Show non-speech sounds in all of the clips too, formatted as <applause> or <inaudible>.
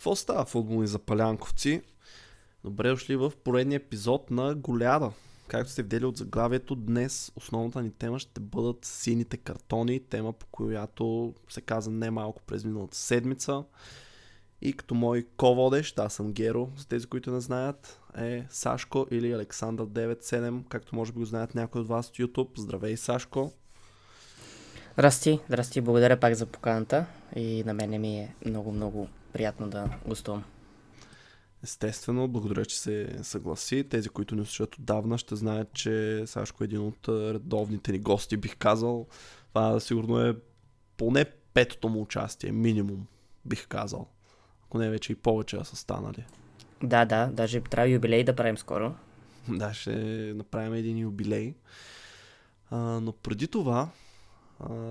Какво става футболни запалянковци? Добре дошли в поредния епизод на Голяда. Както сте видели от заглавието, днес основната ни тема ще бъдат сините картони, тема по която се каза не малко през миналата седмица. И като мой ко-водещ, аз съм Геро, за тези, които не знаят, е Сашко или Александър 97, както може би го знаят някой от вас от YouTube. Здравей, Сашко! Здрасти, здрасти, благодаря пак за поканата и на мене ми е много-много приятно да гостувам. Естествено, благодаря, че се съгласи. Тези, които ни слушат отдавна, ще знаят, че Сашко е един от редовните ни гости, бих казал. Това сигурно е поне петото му участие, минимум, бих казал. Ако не вече и повече са станали. Да, да, даже трябва юбилей да правим скоро. <laughs> Да, ще направим един юбилей. А, но преди това,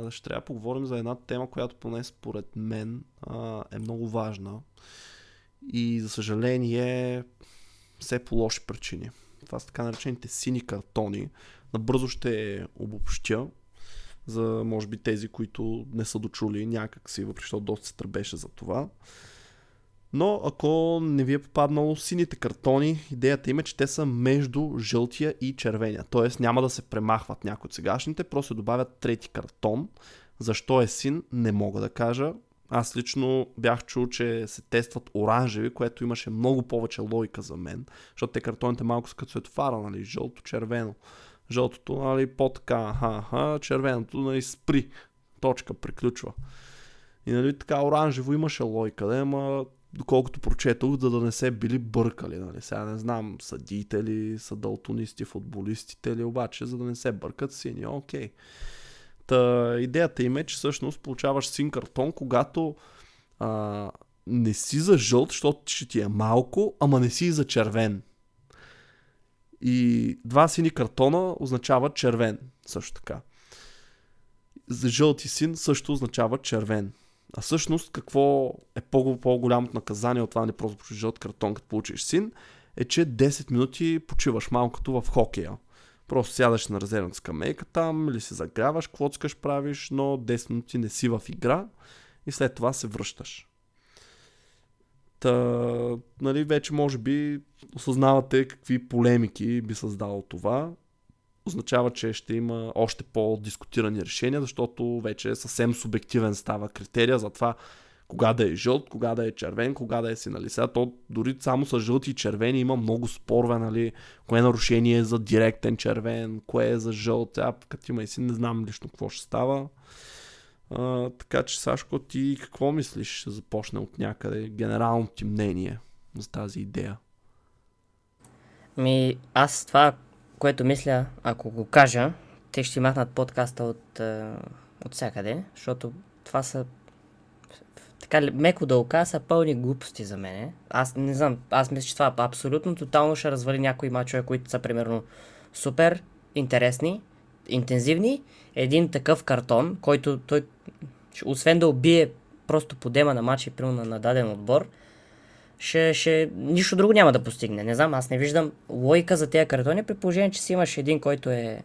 ще трябва да поговорим за една тема, която поне според мен а, е много важна и за съжаление все по лоши причини. Това са така наречените сини картони. Набързо ще обобщя, за може би тези, които не са дочули някакси, въпреки защото доста се тръбеше за това. Но ако не ви е попаднало сините картони, идеята им е, че те са между жълтия и червения. Тоест няма да се премахват някои от сегашните, просто добавят трети картон. Защо е син, не мога да кажа. Аз лично бях чул, че се тестват оранжеви, което имаше много повече лойка за мен, защото те картоните малко са като светофара, нали, жълто, червено. Жълтото, нали, по-така, аха, аха, червеното, нали, спри, точка, приключва. И нали така оранжево имаше лойка, да, ама доколкото прочетох, за да не се били бъркали. Нали. Сега не знам, съдиите ли, са далтонисти, футболистите ли, обаче, за да не се бъркат сини, окей. Та, идеята им е, че всъщност получаваш син картон, когато а, не си за жълт, защото ще ти е малко, ама не си за червен. И два сини картона означава червен също така. За жълти син също означава червен. А всъщност какво е по-голямото наказание от това не просто жълт картон, като получиш син, е, че 10 минути почиваш малко като в хокея. Просто сядаш на резервната скамейка там или се загряваш, какво искаш правиш, но 10 минути не си в игра и след това се връщаш. Та, нали, вече може би осъзнавате какви полемики би създало това. Означава, че ще има още по-дискутирани решения, защото вече съвсем субективен става критерия за това кога да е жълт, кога да е червен, кога да е си, нали? Сега то дори само с жълти и червени има много спорове, нали? Кое нарушение е за директен червен, кое е за жълт, а като има и си не знам лично какво ще става. А, така че, Сашко, ти какво мислиш? Ще започне от някъде генералното ти мнение за тази идея. Ми, аз това, което мисля, ако го кажа, те ще махнат подкаста от, от всякъде, защото това са така меко да ока са пълни глупости за мен. Аз не знам, аз мисля, че това абсолютно тотално ще развали някои мачове, които са примерно супер интересни, интензивни. Един такъв картон, който той, освен да убие просто подема на матча, примерно на даден отбор, ще, ще, нищо друго няма да постигне. Не знам, аз не виждам логика за тези картони, при положение, че си имаш един, който е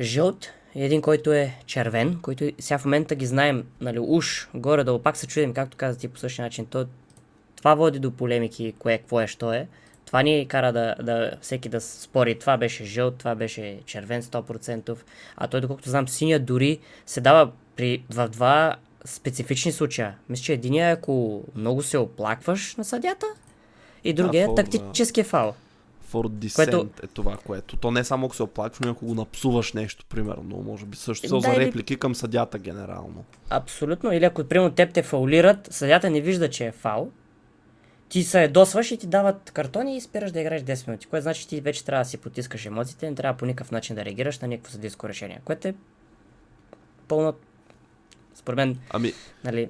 жълт, и един, който е червен, който сега в момента ги знаем, нали, уж, горе да пак се чудим, както каза ти по същия начин. То, това води до полемики, кое, какво е, що е. Това ни кара да, да всеки да спори. Това беше жълт, това беше червен 100%. А той, доколкото знам, синия дори се дава при, в два специфични случая. Мисля, че единия е ако много се оплакваш на съдята и другия е тактически фал for dissent което... е това, което. То не е само ако се оплакваш, но ако го напсуваш нещо, примерно. Може би също да, за реплики или... към съдята генерално. Абсолютно. Или ако, примерно, теб те фаулират, съдята не вижда, че е фал, ти се ядосваш и ти дават картони и спираш да играеш 10 минути, което значи ти вече трябва да си потискаш емоциите, не трябва по никакъв начин да реагираш на някакво съдийско решение, което е пълно според мен, ами, нали,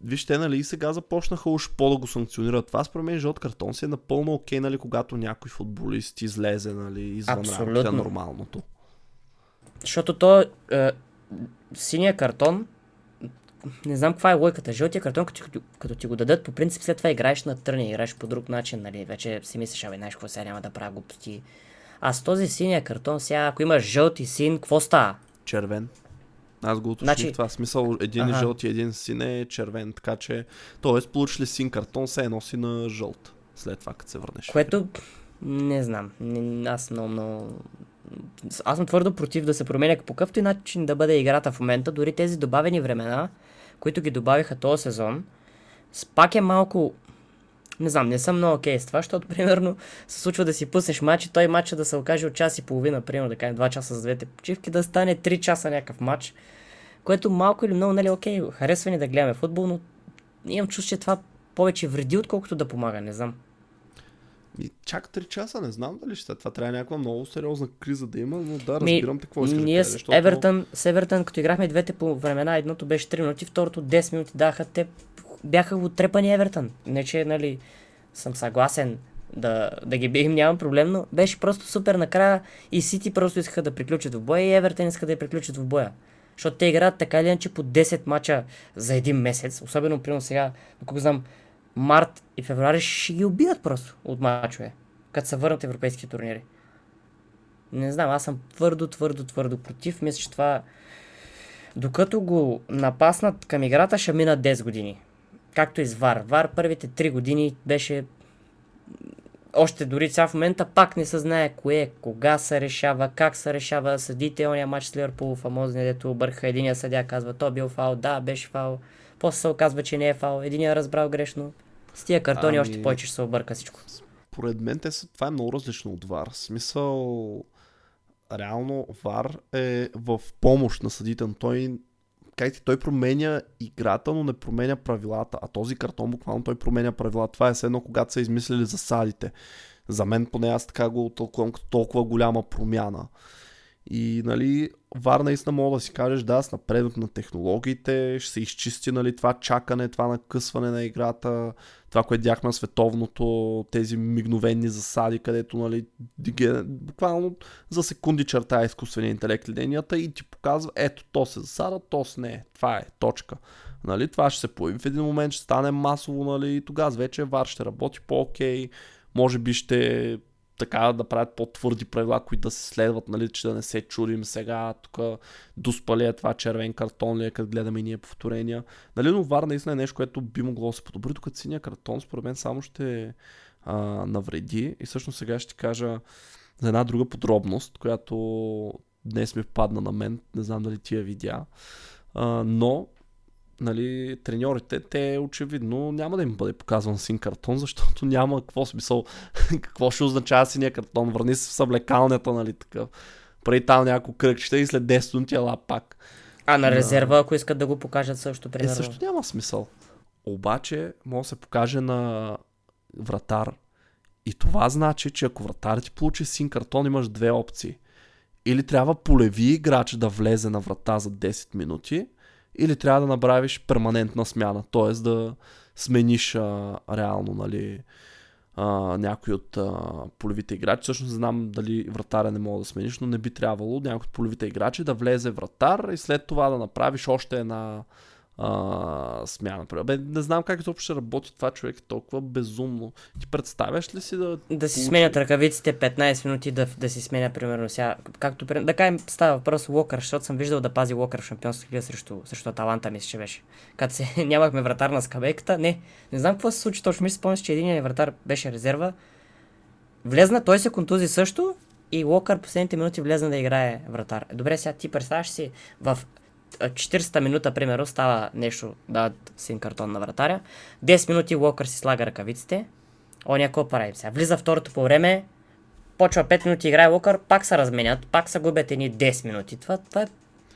Вижте, нали, сега започнаха уж по да го санкционират. Това според мен жълт картон си е напълно окей, нали, когато някой футболист излезе, нали, извън Абсолютно. работа, нормалното. Защото то, е, синия картон, не знам каква е лойката. Жълтия картон, като, като ти го дадат, по принцип след това играеш на тръни, играеш по друг начин, нали, вече си мислиш, абе, знаеш какво сега няма да правя глупости. А с този синия картон, сега, ако имаш жълт и син, какво става? Червен. Аз го уточних Значи- това. Смисъл, един е Аха. жълт и един син е червен, така че... Тоест, получиш ли син картон, се носи на жълт. След това, като се върнеш. Което не знам. Аз много, много... Аз съм твърдо против да се променя по какъвто и начин да бъде играта в момента. Дори тези добавени времена, които ги добавиха този сезон, пак е малко... Не знам, не съм много окей с това, защото <laughs> примерно се случва да си пуснеш матч и той матча да се окаже от час и половина, примерно да кажем 2 часа с двете почивки, да стане 3 часа някакъв матч, което малко или много, нали, окей, харесва ни да гледаме футбол, но имам чувство, че това повече вреди, отколкото да помага, не знам. И чак 3 часа, не знам дали ще. Това трябва някаква много сериозна криза да има, но да, Ми, разбирам те какво искаш да Ние кажеш. защото- Евертън, с Евертън, като играхме двете по времена, едното беше 3 минути, второто 10 минути даха, те бяха отрепани Евертън. Не, че, нали, съм съгласен да, да ги бием, нямам проблем, но беше просто супер накрая и Сити просто искаха да приключат в боя и Евертън искаха да я приключат в боя. Защото те играят така или иначе по 10 мача за един месец, особено примерно сега, доколко знам, март и февруари ще ги убият просто от мачове, като се върнат европейски турнири. Не знам, аз съм твърдо, твърдо, твърдо против. Мисля, че това... Докато го напаснат към играта, ще минат 10 години. Както и с ВАР. ВАР първите 3 години беше... Още дори сега в момента пак не се знае кое, кога се решава, как се решава. Съдите ония матч с Ливърпул, фамозния, дето обърха. Единия съдя казва, то бил фал, да, беше фал. После се оказва, че не е фал. Единия разбрал грешно. С тия картони Ами- още повече ще се обърка всичко. Поред мен те са, това е много различно от ВАР. Смисъл, реално ВАР е в помощ на съдите, но той, как ти, той променя играта, но не променя правилата. А този картон буквално той променя правилата. Това е все едно, когато са измислили засадите. За мен поне аз така го тълкувам като толкова голяма промяна. И нали, ВАР наистина мога да си кажеш, да, с напредък на технологиите, ще се изчисти нали, това чакане, това накъсване на играта, това, което видяхме на световното, тези мигновени засади, където нали, буквално за секунди черта изкуствения интелект линията и ти показва, ето, то се засада, то с не, това е, точка. Нали, това ще се появи в един момент, ще стане масово, нали, и тогава вече ВАР ще работи по-окей, може би ще така да правят по-твърди правила, които да се следват, нали, че да не се чудим сега, тук доспали е това червен картон ли е, като гледаме и ние повторения. Нали, но вар наистина е нещо, което би могло да се подобри, докато синия картон според мен само ще а, навреди. И всъщност сега ще кажа за една друга подробност, която днес ми падна на мен, не знам дали ти я видя, а, но нали, треньорите, те очевидно няма да им бъде показван син картон, защото <laughs> няма какво смисъл, <laughs> какво ще означава синия картон, върни се в съблекалнята, нали, такъв. Прави там няколко кръгчета и след 10 минути ела пак. А на резерва, ако искат да го покажат също, Е, примерно. също няма смисъл. Обаче, може да се покаже на вратар. И това значи, че ако вратар ти получи син картон, имаш две опции. Или трябва полеви играч да влезе на врата за 10 минути, или трябва да направиш перманентна смяна, т.е. да смениш а, реално, нали, а, някой от а, полевите играчи. Всъщност знам дали вратаря не мога да смениш, но не би трябвало някой от полевите играчи да влезе вратар и след това да направиш още една а, смяна. Бе, не знам как изобщо ще работи това човек толкова безумно. Ти представяш ли си да... Да си сменят ръкавиците 15 минути, да, да си сменя примерно сега. Както да кажем, става въпрос Локър, защото съм виждал да пази Локър в шампионска лига срещу, срещу Аталанта, мисля, че беше. Като се <laughs> нямахме вратар на скамейката, не. Не знам какво се случи точно. Мисля, спомням, че един вратар беше резерва. Влезна, той се контузи също и Локър последните минути влезна да играе вратар. Добре, сега ти представяш си в 40-та минута, примерно, става нещо, да син картон на вратаря. 10 минути Локър си слага ръкавиците. Оня какво правим сега? Влиза второто по време, почва 5 минути играе Локър, пак се разменят, пак се губят едни 10 минути. Това, това е,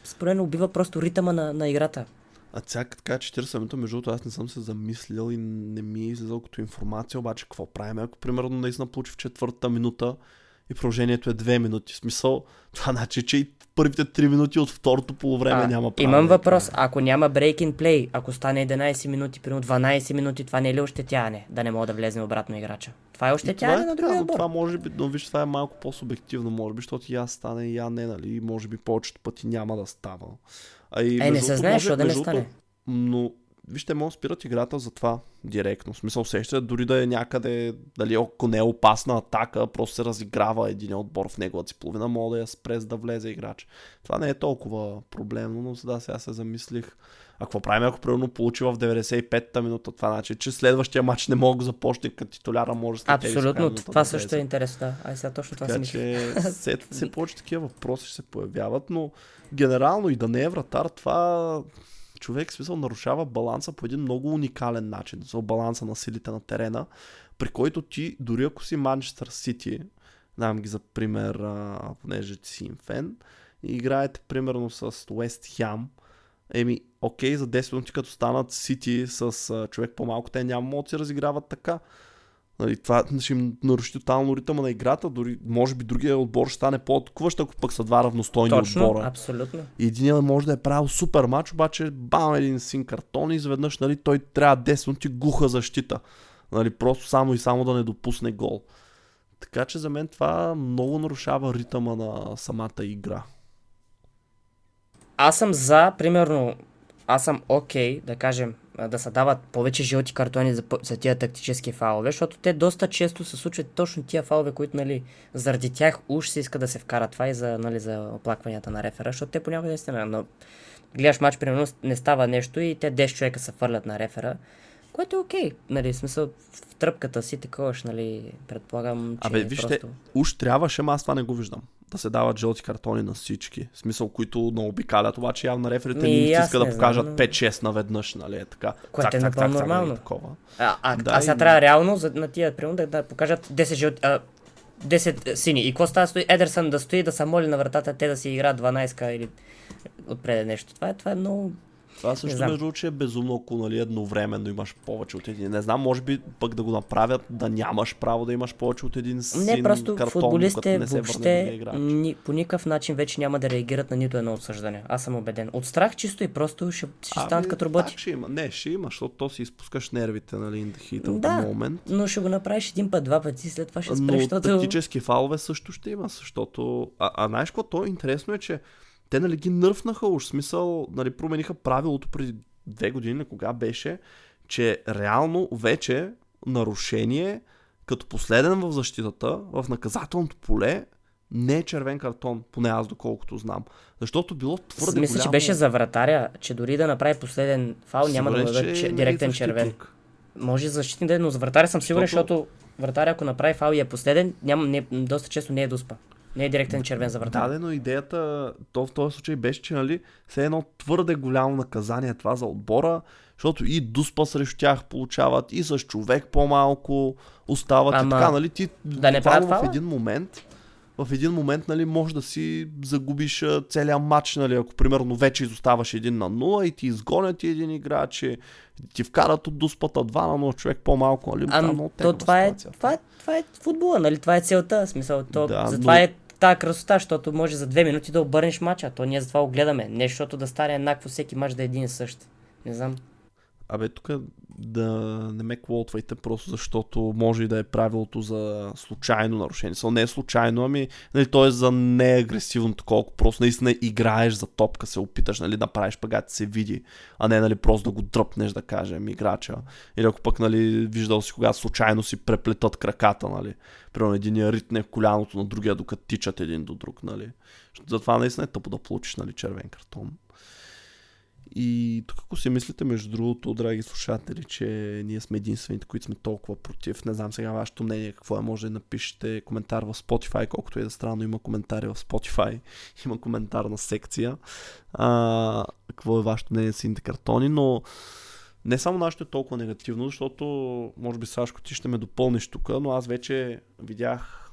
според мен, убива просто ритъма на, на играта. А като така 40 минута, между другото, аз не съм се замислил и не ми е излизал като информация, обаче какво правим, ако примерно наистина получи в четвъртата минута и продължението е 2 минути. В смисъл, това значи, че и първите 3 минути от второто полувреме А, няма право. имам въпрос. Ако няма break in play, ако стане 11 минути, примерно 12 минути, това не е ли ощетяване? Да не мога да влезе обратно играча. Това е ощетяване е на другия отбор. това може би, но виж, това е малко по-субективно, може би, защото аз стане, и я не, нали, може би повечето пъти няма да става. А и Е, не се знае, може- да не стане. Но вижте, може да спират играта за това директно. В смисъл усещате, дори да е някъде, дали ако не е опасна атака, просто се разиграва един отбор в неговата си половина, мога да я спре да влезе играч. Това не е толкова проблемно, но да, сега се замислих. А какво правим, ако примерно получи в 95-та минута това, значи, че следващия матч не мога да започне като титуляра, може след Абсолютно, това да също е интересно. Да. Ай, сега точно това така, си че все, все <laughs> повече такива въпроси ще се появяват, но генерално и да не е вратар, това човек смисъл нарушава баланса по един много уникален начин. За баланса на силите на терена, при който ти, дори ако си Манчестър Сити, давам ги за пример, а, понеже ти си им фен, и играете примерно с Уест Хям, еми, окей, за 10 минути като станат Сити с а, човек по-малко, те няма да се разиграват така. Нали, това ще им наруши тотално ритъма на играта, дори може би другия отбор ще стане по-откуващ, ако пък са два равностойни Точно, отбора. абсолютно. И един може да е правил супер матч, обаче бам един син картон и изведнъж нали, той трябва 10 минути глуха защита. Нали, просто само и само да не допусне гол. Така че за мен това много нарушава ритъма на самата игра. Аз съм за, примерно, аз съм окей, okay, да кажем, да се дават повече жълти картони за, за тия тактически фалове, защото те доста често се случват точно тия фалове, които нали, заради тях уж се иска да се вкара това и за, нали, за оплакванията на рефера, защото те понякога наистина, но гледаш матч, примерно не става нещо и те 10 човека се фърлят на рефера, което е окей, okay. нали, смисъл в тръпката си такова, нали, предполагам, че Абе, вижте, просто... уж трябваше, аз това не го виждам да се дават жълти картони на всички. В смисъл, които наобикалят, обаче явно реферите не иска да покажат но... 5-6 наведнъж, нали, е така. Което е напълно нормално. Такова. А, а, да, а сега и... трябва реално за, на тия, примерно, да, да покажат 10 жълти, а, 10 сини. И какво става? Стои Едерсън да стои да се моли на вратата, те да си играят 12 или отпред нещо. Това е, това е много това също между другото, че е безумно, ако нали, едновременно имаш повече от един. Не знам, може би пък да го направят, да нямаш право да имаш повече от един син Не, просто картон, футболистите не въобще ни, по никакъв начин вече няма да реагират на нито едно отсъждане. Аз съм убеден. От страх чисто и просто ще, ще станат като роботи. ще има. Не, ще има, защото то си изпускаш нервите, нали, in the heat да, момент. но ще го направиш един път, два пъти, след това ще спреш, но защото... тактически фалове също ще има, защото... А, а знаеш какво? То интересно е, че те нали ги нърфнаха уж, смисъл, нали промениха правилото преди две години, кога беше, че реално вече нарушение като последен в защитата, в наказателното поле, не е червен картон, поне аз доколкото знам. Защото било твърде Мисля, голямо... че беше за вратаря, че дори да направи последен фал, няма да му дадат че... директен червен. Може защитник да е, но за вратаря съм сигурен, защото... защото вратаря ако направи фал и е последен, няма, не, доста често не е доспа. Не е директен червен за врата. Да, но идеята то в този случай беше, че нали, все едно твърде голямо наказание това за отбора, защото и дуспа срещу тях получават, и с човек по-малко остават Ама, и така, нали, ти да не в един момент в един момент нали, може да си загубиш целият матч, нали, ако примерно вече изоставаш един на 0 и ти изгонят и един играч, и ти вкарат от дуспата 2 на 0 човек по-малко. Нали, а, много то това е, това, е, това е футбола, нали? това е целта. Смисъл, то, да, затова но... е тази красота, защото може за две минути да обърнеш мача. То ние затова го гледаме. Не защото да стане еднакво всеки мач да е един и същ. Не знам. Абе, тук да не ме клотвайте, просто защото може и да е правилото за случайно нарушение. Са не е случайно, ами нали, то е за неагресивното, колко просто наистина играеш за топка, се опиташ нали, да правиш пагат се види, а не нали, просто да го дръпнеш, да кажем, играча. Или ако пък нали, виждал си, когато случайно си преплетат краката, нали. Примерно един ритне коляното на другия, докато тичат един до друг, нали. Затова наистина е тъпо да получиш нали, червен картон. И тук ако си мислите, между другото, драги слушатели, че ние сме единствените, които сме толкова против, не знам сега вашето мнение какво е, може да напишете коментар в Spotify, колкото и да странно има коментари в Spotify, <laughs> има коментарна секция. А, какво е вашето мнение с картони, но не само нашето е толкова негативно, защото може би Сашко ти ще ме допълниш тук, но аз вече видях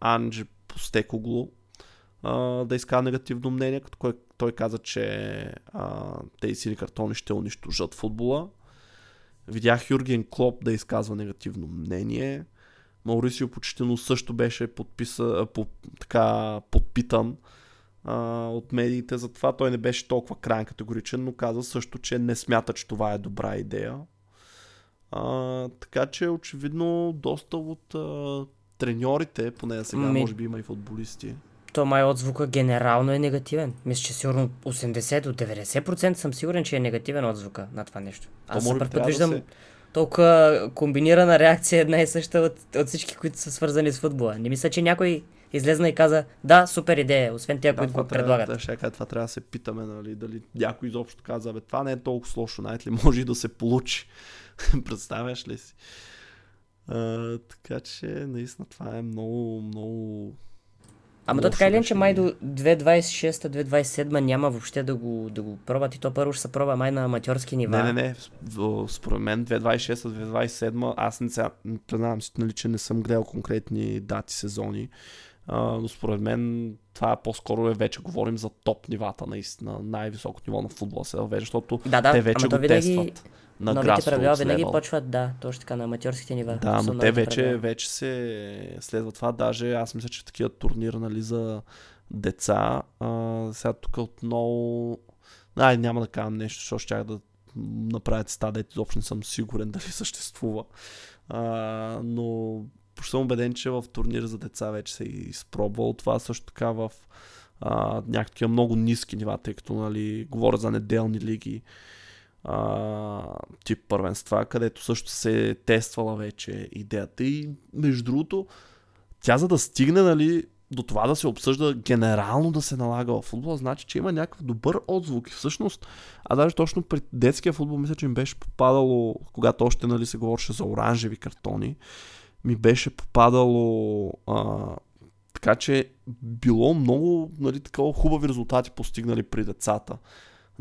Анджи Постекоглу а, да изказва негативно мнение, като кой, той каза, че а, тези сини картони ще унищожат футбола. Видях Юрген Клоп да изказва негативно мнение. Маурисио Почетино също беше подписа, по, така, подпитан а, от медиите, затова той не беше толкова крайен категоричен, но каза също, че не смята, че това е добра идея. А, така че очевидно доста от а, треньорите, поне сега Ми... може би има и футболисти, то май отзвука генерално е негативен. Мисля, че сигурно 80 до 90% съм сигурен, че е негативен отзвука на това нещо. Аз за първ път виждам да се... толкова комбинирана реакция една и съща от, от всички, които са свързани с футбола. Не мисля, че някой излезна и каза, да, супер идея, освен тя, да, които го предлагат. Да, ще това трябва да се питаме, нали, дали някой изобщо каза, бе, това не е толкова лошо, най ли <laughs> може и да се получи. <laughs> Представяш ли си? А, така че, наистина, това е много, много Ама то така или че май до 2026-2027 няма въобще да го, да го пробват. И то първо ще се пробва май на аматьорски нива. Не, не, не. Според мен 2026-2027 аз не сега, признавам си, нали, че не съм гледал конкретни дати, сезони, а, но според мен това по-скоро е вече говорим за топ нивата, наистина, най-високо ниво на футбола се въвежда, защото да, да, те вече го винаги... тестват на Новите правила винаги почват, да, точно така, на аматьорските нива. Да, но те вече, вече се следва това. Даже аз мисля, че такива турнира нали, за деца. А, сега тук отново... Ай, няма да кажам нещо, защото ще да направят стадет, изобщо не съм сигурен <laughs> дали съществува. А, но почти съм убеден, че в турнира за деца вече се е изпробвал това също така в а, някакви много ниски нива, тъй като нали, говоря за неделни лиги а, тип първенства, където също се е тествала вече идеята и между другото тя за да стигне нали, до това да се обсъжда генерално да се налага в футбола, значи, че има някакъв добър отзвук. И всъщност, а даже точно при детския футбол, мисля, че ми беше попадало, когато още нали, се говореше за оранжеви картони, ми беше попадало а, така че било много нали, такова хубави резултати постигнали при децата.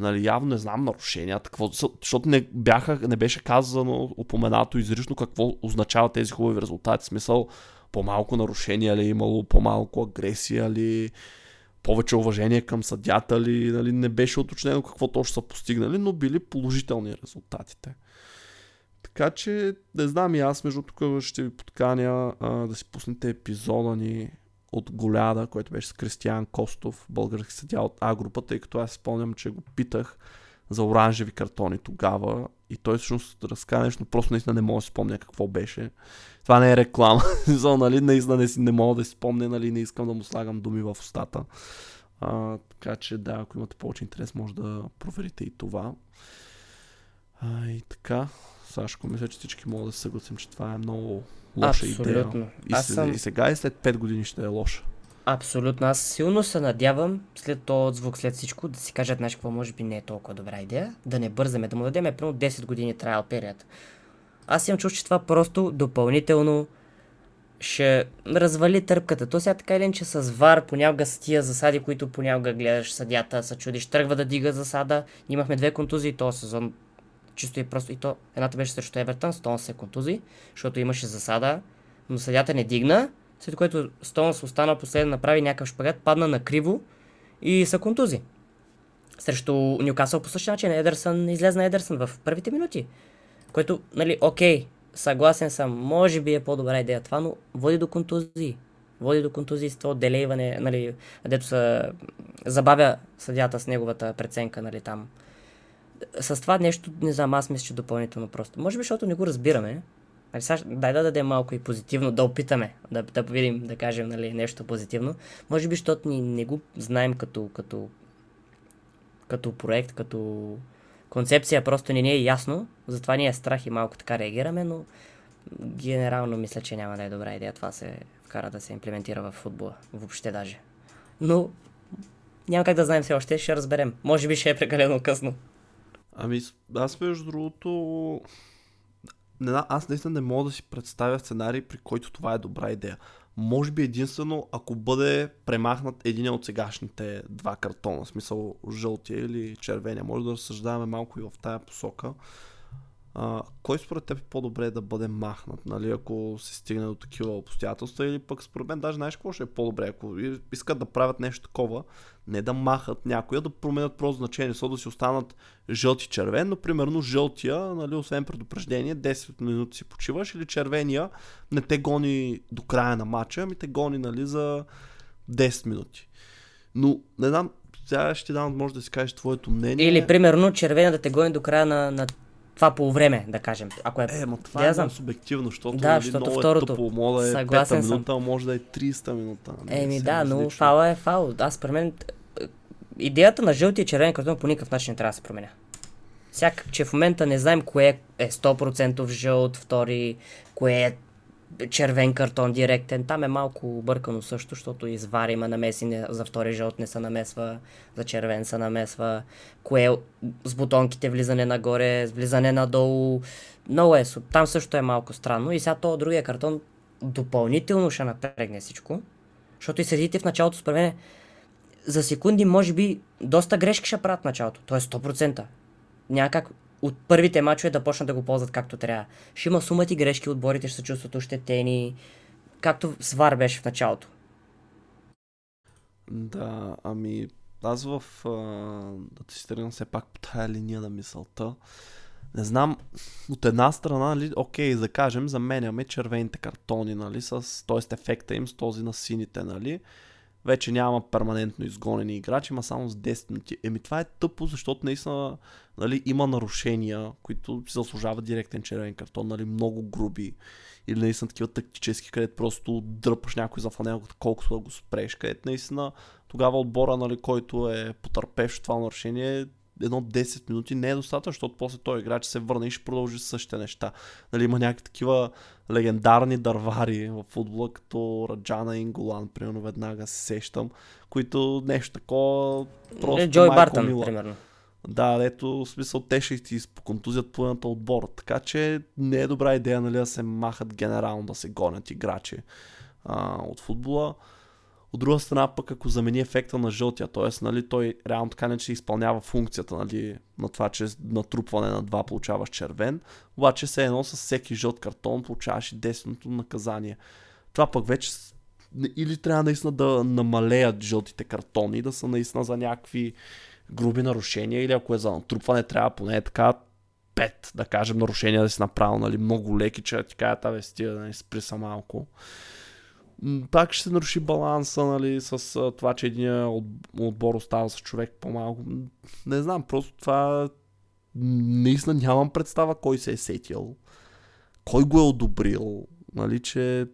Нали, явно не знам нарушенията, какво, защото не, бяха, не беше казано, упоменато изрично какво означава тези хубави резултати. Смисъл, по-малко нарушения ли е имало, по-малко агресия ли, повече уважение към съдята ли, нали, не беше уточнено какво точно са постигнали, но били положителни резултатите. Така че, не знам и аз, между тук ще ви подканя а, да си пуснете епизода ни от Голяда, който беше с Кристиян Костов, български съдя от А група, тъй като аз спомням, че го питах за оранжеви картони тогава и той всъщност разказа нещо, просто наистина не мога да си спомня какво беше. Това не е реклама, <laughs> за, нали, наистина не, не мога да си спомня, нали, не искам да му слагам думи в устата. А, така че да, ако имате повече интерес, може да проверите и това. А, и така, Сашко, мисля, че всички могат да се съгласим, че това е много лоша Абсолютно. идея. И, Аз съм... и сега и след 5 години ще е лоша. Абсолютно. Аз силно се надявам след този звук, след всичко, да си кажат, знаеш какво може би не е толкова добра идея, да не бързаме, да му дадем примерно 10 години трайл период. Аз имам чувство, че това просто допълнително ще развали търпката. То сега така или че с вар понякога са тия засади, които понякога гледаш съдята, се чудиш, тръгва да дига засада. Имахме две контузии този сезон чисто и просто. И то едната беше срещу Евертън, Стоунс се контузи, защото имаше засада, но съдята не дигна, след което Стоунс остана последен, направи някакъв шпагат, падна на криво и са контузи. Срещу Ньюкасъл по същия начин Едърсън излезна Едърсън в първите минути. Което, нали, окей, съгласен съм, може би е по-добра идея това, но води до контузии. Води до контузии с това отделейване, нали, дето се забавя съдята с неговата преценка, нали, там с това нещо, не знам, аз мисля, че допълнително просто. Може би, защото не го разбираме. Нали, сега, дай да дадем малко и позитивно, да опитаме, да, да видим, да кажем нали, нещо позитивно. Може би, защото ни не го знаем като, като, като проект, като концепция, просто не ни е ясно, затова ни е страх и малко така реагираме, но генерално мисля, че няма да е добра идея това се вкара да се имплементира в футбола, въобще даже. Но няма как да знаем все още, ще разберем. Може би ще е прекалено късно. Ами, аз между другото, не, аз наистина не мога да си представя сценарий, при който това е добра идея. Може би единствено, ако бъде премахнат един от сегашните два картона, в смисъл жълтия или червения. Може да разсъждаваме малко и в тая посока. А, кой според теб е по-добре да бъде махнат, нали, ако се стигне до такива обстоятелства или пък според мен даже знаеш какво ще е по-добре, ако искат да правят нещо такова, не да махат някоя, да променят просто значение, so да си останат жълти червен, но примерно жълтия, нали, освен предупреждение, 10 минути си почиваш или червения не те гони до края на матча, ами те гони нали, за 10 минути. Но не знам, сега ще ти дам, може да си кажеш твоето мнение. Или примерно червения да те гони до края на, на това по време, да кажем. Ако е... Е, ма това Да, е знам. субективно, защото, Да, нали, защото много второто. е тъпо. Може да е Съгласен пета съм. минута, а може да е 300 минута. нали, Еми да, но различно. фаула е фаул. Аз при мен е, идеята на жълтия и червен картон по никакъв начин не трябва да се променя. Сякак, че в момента не знаем кое е 100% жълт, втори, кое е червен картон директен. Там е малко объркано също, защото извар има намеси, за втори жълт не се намесва, за червен се намесва, кое е с бутонките влизане нагоре, с влизане надолу. Много е, там също е малко странно. И сега то другия картон допълнително ще напрегне всичко. Защото и съдите в началото, според мен, за секунди, може би, доста грешки ще правят в началото. Тоест 100%. Няма как от първите мачове да почнат да го ползват както трябва. Ще има сумати грешки, отборите ще се чувстват ощетени, както с ВАР беше в началото. Да, ами аз в... А, да ти стигна все пак по тая линия на мисълта. Не знам, от една страна, нали, окей, да кажем, заменяме червените картони, нали, с, т.е. ефекта им с този на сините, нали. Вече няма перманентно изгонени играчи, има само с 10 минути. Еми това е тъпо, защото наистина нали, има нарушения, които си заслужават директен червен картон, нали, много груби. Или наистина такива тактически, където просто дръпаш някой за фанел, колкото да го спреш, където наистина тогава отбора, нали, който е потърпевш това нарушение, едно 10 минути не е достатъчно, защото после този играч се върне и ще продължи същите неща. Нали, има някакви такива легендарни дървари в футбола, като Раджана и Инголан, примерно веднага се сещам, които нещо такова просто Е, Джой Бартън, мила. примерно. Да, ето, в смисъл, те ще ти контузят половината отбора. Така че не е добра идея, нали, да се махат генерално, да се гонят играчи а, от футбола. От друга страна, пък ако замени ефекта на жълтия, т.е. Нали, той реално така не че изпълнява функцията нали, на това, че натрупване на два получаваш червен, обаче се едно с всеки жълт картон получаваш и 10 наказание. Това пък вече или трябва наистина да намалеят жълтите картони, да са наистина за някакви груби нарушения, или ако е за натрупване, трябва поне така 5, да кажем, нарушения да си направил, нали, много леки, че ти кажат, абе, стига да не спри са малко. М, Пак ще се наруши баланса, нали, с а, това, че един от, отбор остава с човек по-малко. Не знам, просто това наистина нямам представа кой се е сетил, кой го е одобрил, нали, че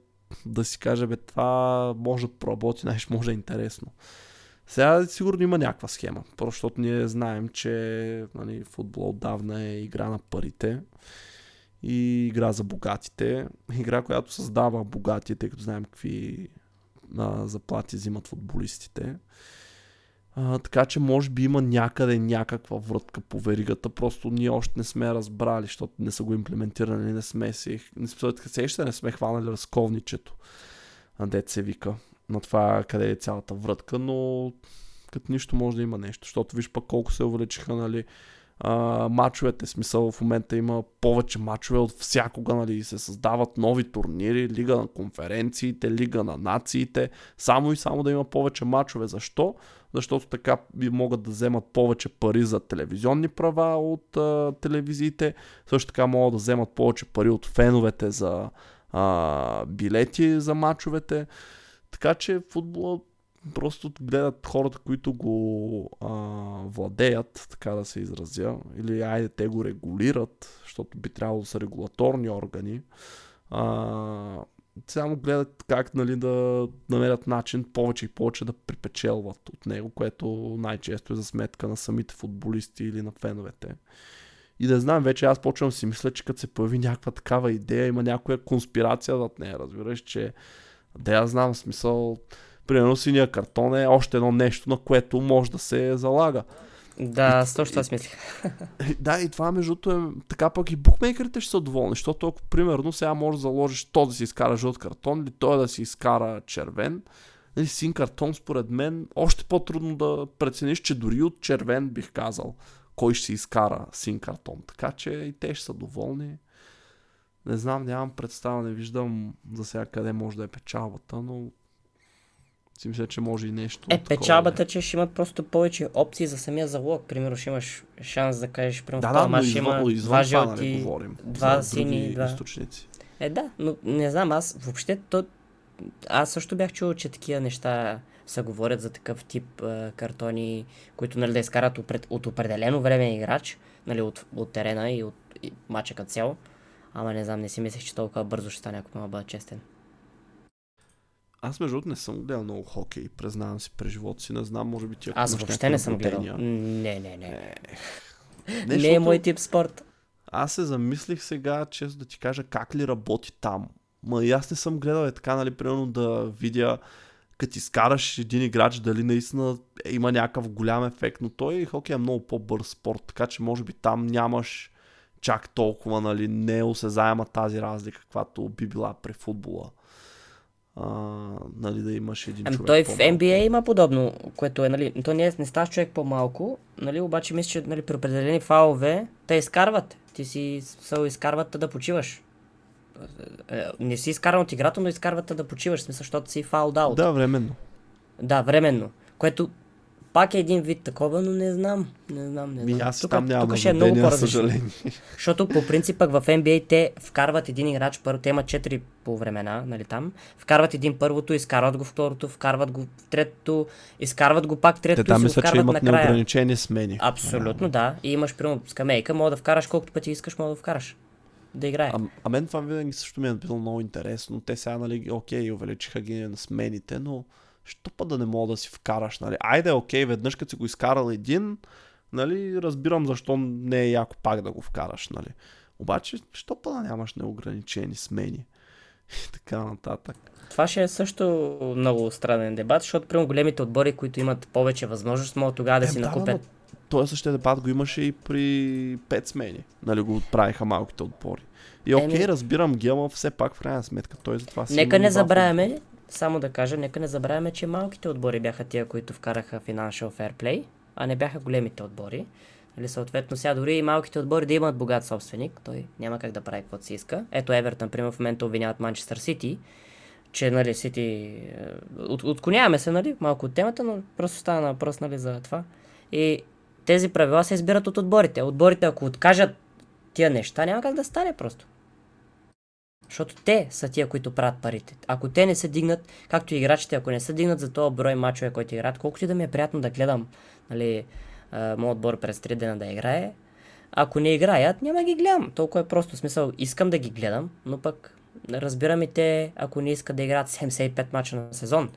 да си каже, бе, това може да проработи, нещо може е интересно. Сега сигурно има някаква схема, просто защото ние знаем, че нали, футбол отдавна е игра на парите и игра за богатите. Игра, която създава богати, тъй като знаем какви а, заплати взимат футболистите. А, така че може би има някъде някаква врътка по веригата, просто ние още не сме разбрали, защото не са го имплементирали, не сме си, не сме, сеща, не сме хванали разковничето, дет се вика, на това къде е цялата врътка, но като нищо може да има нещо, защото виж пък колко се увеличиха, нали, мачовете, смисъл в момента има повече мачове от всякога, нали, се създават нови турнири, лига на конференциите, лига на нациите, само и само да има повече мачове. Защо? Защото така могат да вземат повече пари за телевизионни права от а, телевизиите, също така могат да вземат повече пари от феновете за а, билети за мачовете. Така че футбола просто гледат хората, които го а, владеят, така да се изразя, или айде те го регулират, защото би трябвало да са регулаторни органи. А, само гледат как нали, да намерят начин повече и повече да припечелват от него, което най-често е за сметка на самите футболисти или на феновете. И да знам, вече аз почвам си мисля, че като се появи някаква такава идея, има някоя конспирация зад нея, разбираш, че да я знам, смисъл, примерно синия картон е още едно нещо, на което може да се залага. Да, с точно това мислих. <laughs> Е, Да, и това между другото е така пък и букмейкерите ще са доволни, защото ако примерно сега можеш да заложиш то да си изкара жълт картон или той да си изкара червен, нали, син картон според мен още по-трудно да прецениш, че дори от червен бих казал кой ще си изкара син картон. Така че и те ще са доволни. Не знам, нямам представа, не виждам за сега къде може да е печалбата, но си мисля, че може и нещо. Е, да печалбата, че ще имат просто повече опции за самия залог. Примерно ще имаш шанс да кажеш, примерно Да, да, но извън, има извън два нали, жълти, говорим. два сини, два. източници. Е, да, но не знам, аз въобще то... Аз също бях чул, че такива неща се говорят за такъв тип а, картони, които нали да изкарат опред, от определено време играч. нали, от, от терена и от и матча като цяло. Ама не знам, не си мислех, че толкова бързо ще стане, ако мога да бъда честен. Аз между другото не съм гледал много хокей, признавам си през живота си, не знам, може би ти Аз въобще не съм гледал. наблюдения. Не, не, не. Не, Не, е мой тип спорт. Аз се замислих сега, често да ти кажа, как ли работи там. Ма и аз не съм гледал е така, нали, примерно да видя като изкараш един играч, дали наистина е, има някакъв голям ефект, но той хокей е много по-бърз спорт, така че може би там нямаш чак толкова, нали, не е осезаема тази разлика, каквато би била при футбола. А, нали, да имаш един Ами човек той в. NBA има подобно, което е, нали, то не, е, не ставаш човек по-малко, нали, обаче мисля, че нали, при определени фалове те изкарват. Ти си се изкарват да почиваш. Е, Не си изкаран от играта, но изкарват да почиваш, смисъл, защото си фаул даут. Да, временно. Да, временно. Което пак е един вид такова, но не знам. Не знам, не знам. аз Тук- там нямам тук ще е много по-различно. Защото по принцип пък в NBA те вкарват един играч първо, те имат 4 по времена, нали там. Вкарват един първото, изкарват го второто, вкарват го в третото, изкарват го пак Те третото там и се мисля, че имат накрая. неограничени смени. Абсолютно, да. И имаш примерно скамейка, мога да вкараш колкото пъти искаш, мога да вкараш. Да играе. А, а мен това винаги също ми е било много интересно. Те сега, нали, окей, увеличиха ги на смените, но що па да не мога да си вкараш, нали? Айде, окей, веднъж като си го изкарал един, нали, разбирам защо не е яко пак да го вкараш, нали? Обаче, що па да нямаш неограничени смени? <laughs> И така нататък. Това ще е също много странен дебат, защото примерно големите отбори, които имат повече възможност, могат тогава да Е, си да, накупят. но Той същия дебат го имаше и при 5 смени. Нали, го правиха малките отбори. И окей, разбирам ги, ама все пак в крайна сметка той затова си Нека не забравяме, само да кажа, нека не забравяме, че малките отбори бяха тия, които вкараха Financial Fair Play, а не бяха големите отбори. Нали, съответно, сега дори и малките отбори да имат богат собственик, той няма как да прави каквото си иска. Ето Евертън, например, в момента обвиняват Манчестър Сити, че, нали, Сити... е, От, отклоняваме се, нали, малко от темата, но просто стана на въпрос, нали, за това. И тези правила се избират от отборите. Отборите, ако откажат тия неща, няма как да стане просто. Защото те са тия, които правят парите. Ако те не се дигнат, както и играчите, ако не се дигнат за този брой мачове, които играят, колкото и да ми е приятно да гледам нали, моят отбор през 3 дена да играе, ако не играят, няма ги гледам. Толкова е просто. В смисъл, искам да ги гледам, но пък разбирам и те, ако не искат да играят 75 мача на сезон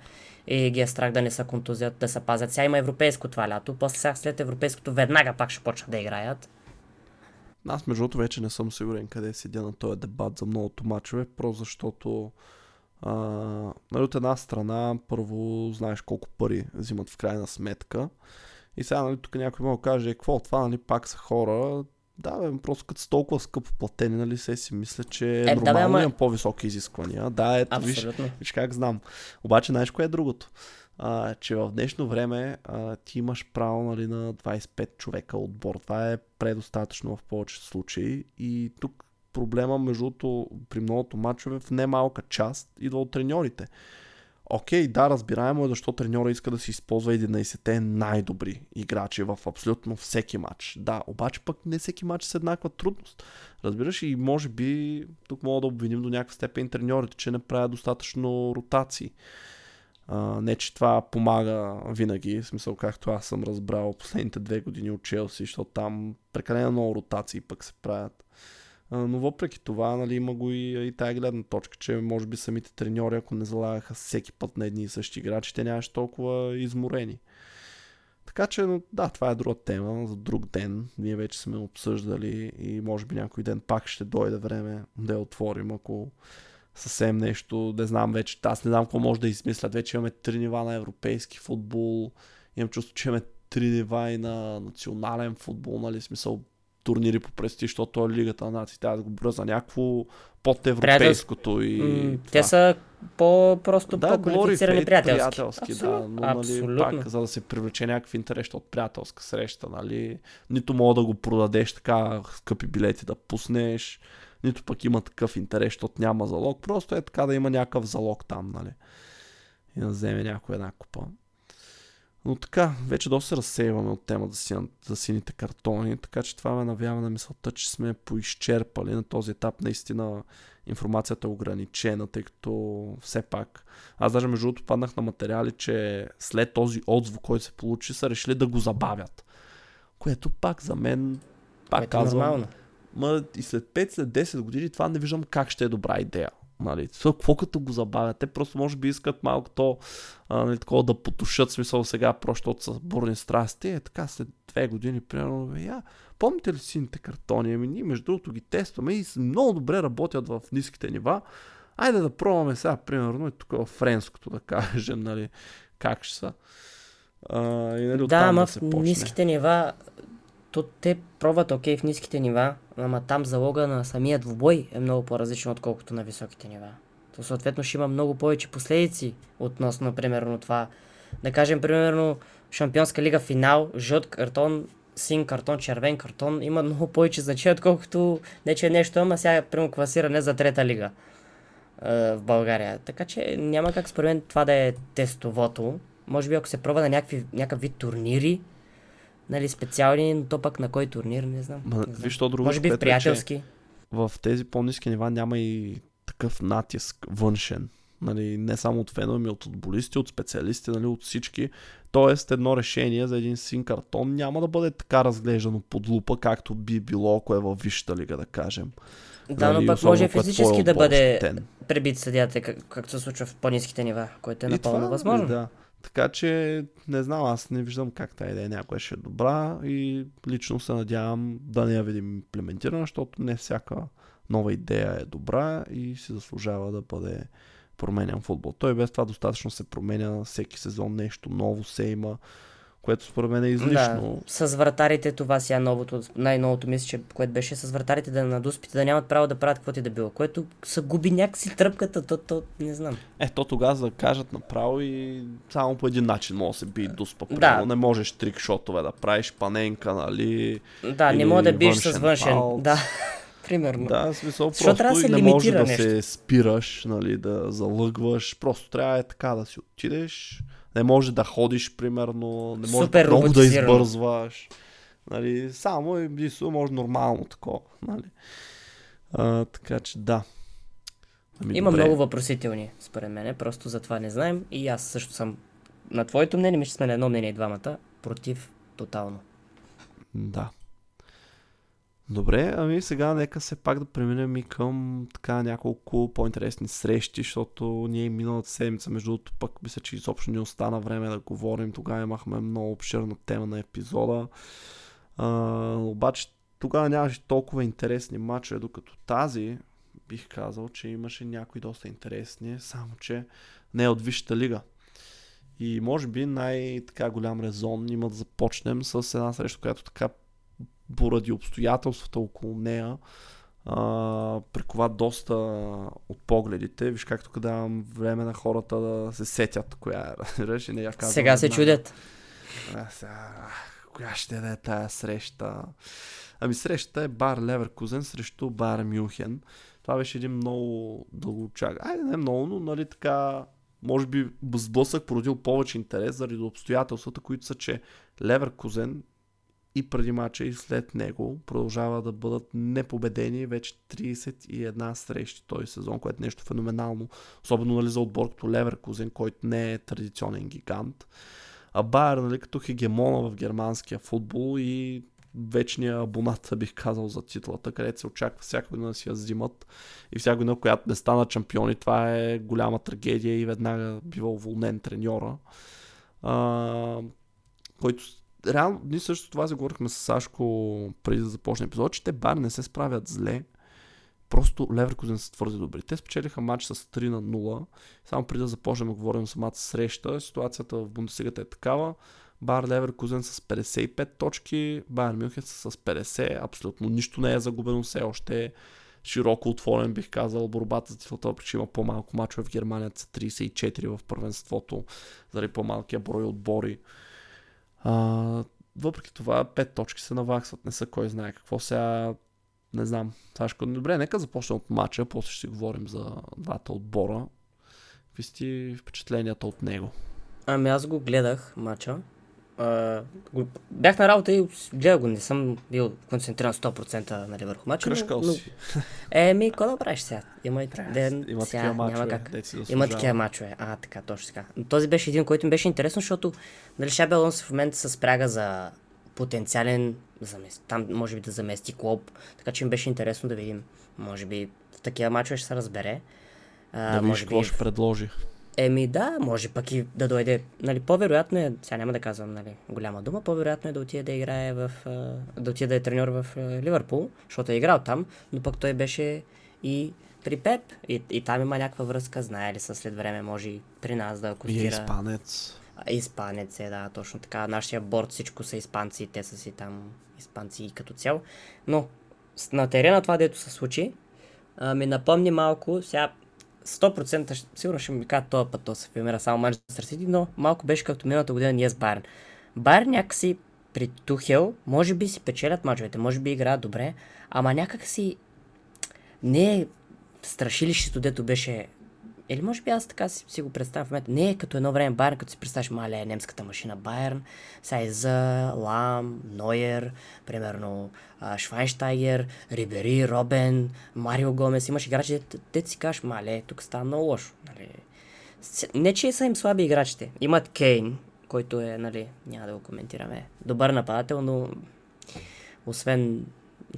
и ги е страх да не са контузият, да се пазят. Сега има европейско това лято, после сега след европейското веднага пак ще почнат да играят. Аз между другото вече не съм сигурен къде седя на този дебат за многото мачове, просто защото а, нали, от една страна първо знаеш колко пари взимат в крайна сметка и сега нали, тук някой може да каже, «Е, какво това, нали, пак са хора, да, бе, просто като са толкова скъпо платени, нали, се си мисля, че е, Е, да, бе, нормално ама- има по-високи изисквания. Да, ето, виж. Виж как знам. Обаче, знаеш кое е другото? А, че в днешно време а, ти имаш право нали, на 25 човека отбор. Това е предостатъчно в повечето случаи. И тук проблема, между при многото мачове в немалка част идва от треньорите. Окей, да, разбираемо е защо треньора иска да си използва 11-те най-добри играчи в абсолютно всеки матч. Да, обаче пък не всеки матч с еднаква трудност. Разбираш и може би тук мога да обвиним до някаква степен треньорите, че не правят достатъчно ротации. Не, че това помага винаги, в смисъл както аз съм разбрал последните две години от Челси, защото там прекалено много ротации пък се правят. Но въпреки това, нали, има го и, и тая гледна точка, че може би самите треньори, ако не залагаха всеки път на едни и същи играчи, те нямаше толкова изморени. Така че, но, да, това е друга тема, за друг ден. Ние вече сме обсъждали и може би някой ден пак ще дойде време да я отворим, ако съвсем нещо, не знам вече, аз не знам какво може да измислят. Вече имаме три нива на европейски футбол, имам чувство, че имаме три нива и на национален футбол, нали, смисъл турнири по престиж, защото е лигата на нациите, аз го броя за някакво под европейското и М. Те са по-просто да, по-квалифицирани приятелски. приятелски да, но нали, Абсолютно. пак, за да се привлече някакъв интерес от приятелска среща, нали, нито мога да го продадеш така скъпи билети да пуснеш, нито пък има такъв интерес, защото няма залог, просто е така да има някакъв залог там, нали, и да вземе някой една купа. Но така, вече доста се разсейваме от темата за, за сините картони, така че това ме навява на мисълта, че сме поизчерпали на този етап. Наистина информацията е ограничена, тъй като все пак... Аз даже между другото паднах на материали, че след този отзвук, който се получи, са решили да го забавят. Което пак за мен Пак Което е казвам, нормално. Ма и след 5, след 10 години това не виждам как ще е добра идея. Нали, какво като го забавят? Те просто може би искат малко то а, нали, такова да потушат смисъл сега, просто защото са бурни страсти. Е, така след две години, примерно, бе, я, помните ли сините картони? Ами ние между другото ги тестваме и много добре работят в ниските нива. Айде да пробваме сега, примерно, и тук в френското да <laughs> кажем, нали, как ще са. А, и, нали, Да, ама да в ниските нива, то те пробват окей в ниските нива, ама там залога на самия двубой е много по-различен, отколкото на високите нива. То съответно ще има много повече последици относно, примерно, това. Да кажем, примерно, Шампионска лига финал, жълт картон, син картон, червен картон, има много повече значение, отколкото не че е нещо, ама сега, примерно, класиране за трета лига е, в България. Така че няма как според мен това да е тестовото. Може би ако се пробва на някакви, някакъв турнири, нали, специални, но то пък на кой турнир, не знам. Ма, не знам. виж, то друго, Може би в което е, приятелски. в тези по-низки нива няма и такъв натиск външен. Нали, не само от фенове, ами от футболисти, от специалисти, нали, от всички. Тоест, едно решение за един син картон няма да бъде така разглеждано под лупа, както би било, ако е във Висшата лига, да кажем. Да, но Нали, пък може е физически да бъде пребит съдията, как, както се случва в по-низките нива, което е напълно това, възможно. Да. Така че, не знам, аз не виждам как тази идея някоя ще е добра и лично се надявам да не я видим имплементирана, защото не всяка нова идея е добра и си заслужава да бъде променен футбол. Той без това достатъчно се променя всеки сезон, нещо ново се има, което според мен е излишно. Да, с вратарите това сега новото, най-новото мисля, че, което беше с вратарите да на дуспите да нямат право да правят каквото и да било, което се губи някакси тръпката, то, то не знам. Е, то тогава за да кажат направо и само по един начин може да се би дуспа. Да. Не можеш трикшотове да правиш, паненка, нали? Да, не мога да биеш с външен фаул. Да, <laughs> примерно. Да, в смисъл Защо просто трябва да се и не може да нещо? се спираш, нали, да залъгваш. Просто трябва е така да си отидеш. Не може да ходиш, примерно. Не може Супер много да избързваш. Нали, само и единствено може нормално такова. Нали. А, така че да. Ами, Има добре. много въпросителни, според мен, просто за това не знаем и аз също съм на твоето мнение, мисля, сме на едно мнение двамата, против тотално. Да. Добре, ами сега нека се пак да преминем и към така няколко по-интересни срещи, защото ние миналата седмица, между другото, пък мисля, че изобщо не остана време да говорим. Тогава имахме много обширна тема на епизода. А, обаче тогава нямаше толкова интересни матчове, докато тази бих казал, че имаше някои доста интересни, само че не от Висшата лига. И може би най-така голям резон има да започнем с една среща, която така поради обстоятелствата около нея а, прикова доста от погледите. Виж как тук давам време на хората да се сетят коя е. <laughs> разбираш, и не я казвам Сега се веднага. чудят. А, сега, коя ще да е тая среща? Ами срещата е Бар Леверкузен срещу Бар Мюнхен. Това беше един много дълго чак. Айде не много, но нали така може би сблъсък породил повече интерес заради обстоятелствата, които са, че Леверкузен и преди мача и след него продължава да бъдат непобедени вече 31 срещи този сезон, което е нещо феноменално, особено нали, за отбор като Леверкузен, който не е традиционен гигант. А Байер, нали, като хегемона в германския футбол и вечния абонат, <laughs> бих казал, за титлата, където се очаква всяка година да си я взимат и всяка година, която не стана чемпиони, това е голяма трагедия и веднага бива уволнен треньора. А, който реално, ние също това заговорихме с Сашко преди да започне епизод, че те бар не се справят зле. Просто Леверкузен са твърде добри. Те спечелиха матч с 3 на 0. Само преди да започнем да говорим самата среща, ситуацията в Бундесигата е такава. Бар Леверкузен с 55 точки, Байер Мюнхен с 50. Абсолютно нищо не е загубено все още. Широко отворен бих казал борбата за титлата, въпреки че има по-малко мачове в Германия, са 34 в първенството, заради по-малкия брой отбори. А, въпреки това, 5 точки се наваксват, не са кой знае какво. Сега не знам. Сашко, добре, нека започнем от матча, после ще си говорим за двата отбора. Какви сте впечатленията от него? Ами аз го гледах матча. А, го, бях на работа и гледах го, не съм бил концентриран 100% нали, върху матча. Кръшкал но, си. <laughs> Еми, какво да правиш сега? Има, и ден, Има сега, такива няма мачове, как. дето си Има такива мачове. А, така, точно така. Но този беше един, който ми беше интересно, защото нали, Шаби Алонсо в момента се спряга за потенциален замест... там може би да замести клуб, така че им беше интересно да видим. Може би в такива мачове ще се разбере. А, да може какво би... ще предложи. Еми да, може пък и да дойде, нали, по-вероятно е, сега няма да казвам, нали, голяма дума, по-вероятно е да отиде да играе в, да отиде да е треньор в Ливърпул, защото е играл там, но пък той беше и при Пеп и, и там има някаква връзка, знае ли са след време, може и при нас да акустира. И е испанец. Испанец е, да, точно така. Нашия борт всичко са испанци, те са си там испанци като цяло. Но на терена това, дето се случи, ми напомни малко, сега 100% сигурно ще ми кажа този път, то се филмира само Манчестър Сити, но малко беше както миналата година ние с Байерн. Байерн някакси при Тухел, може би си печелят мачовете, може би играят добре, ама някак си не е страшилището, дето беше или може би аз така си, си го представям в момента. Не е като едно време Байерн, като си представяш, мале, немската машина Байерн, Сайза, Лам, Нойер, примерно Швайнштайгер, Рибери, Робен, Марио Гомес. Имаш играчи, те си кажеш, мале, тук става много лошо. Нали. Не, че са им слаби играчите. Имат Кейн, който е, нали, няма да го коментираме, добър нападател, но освен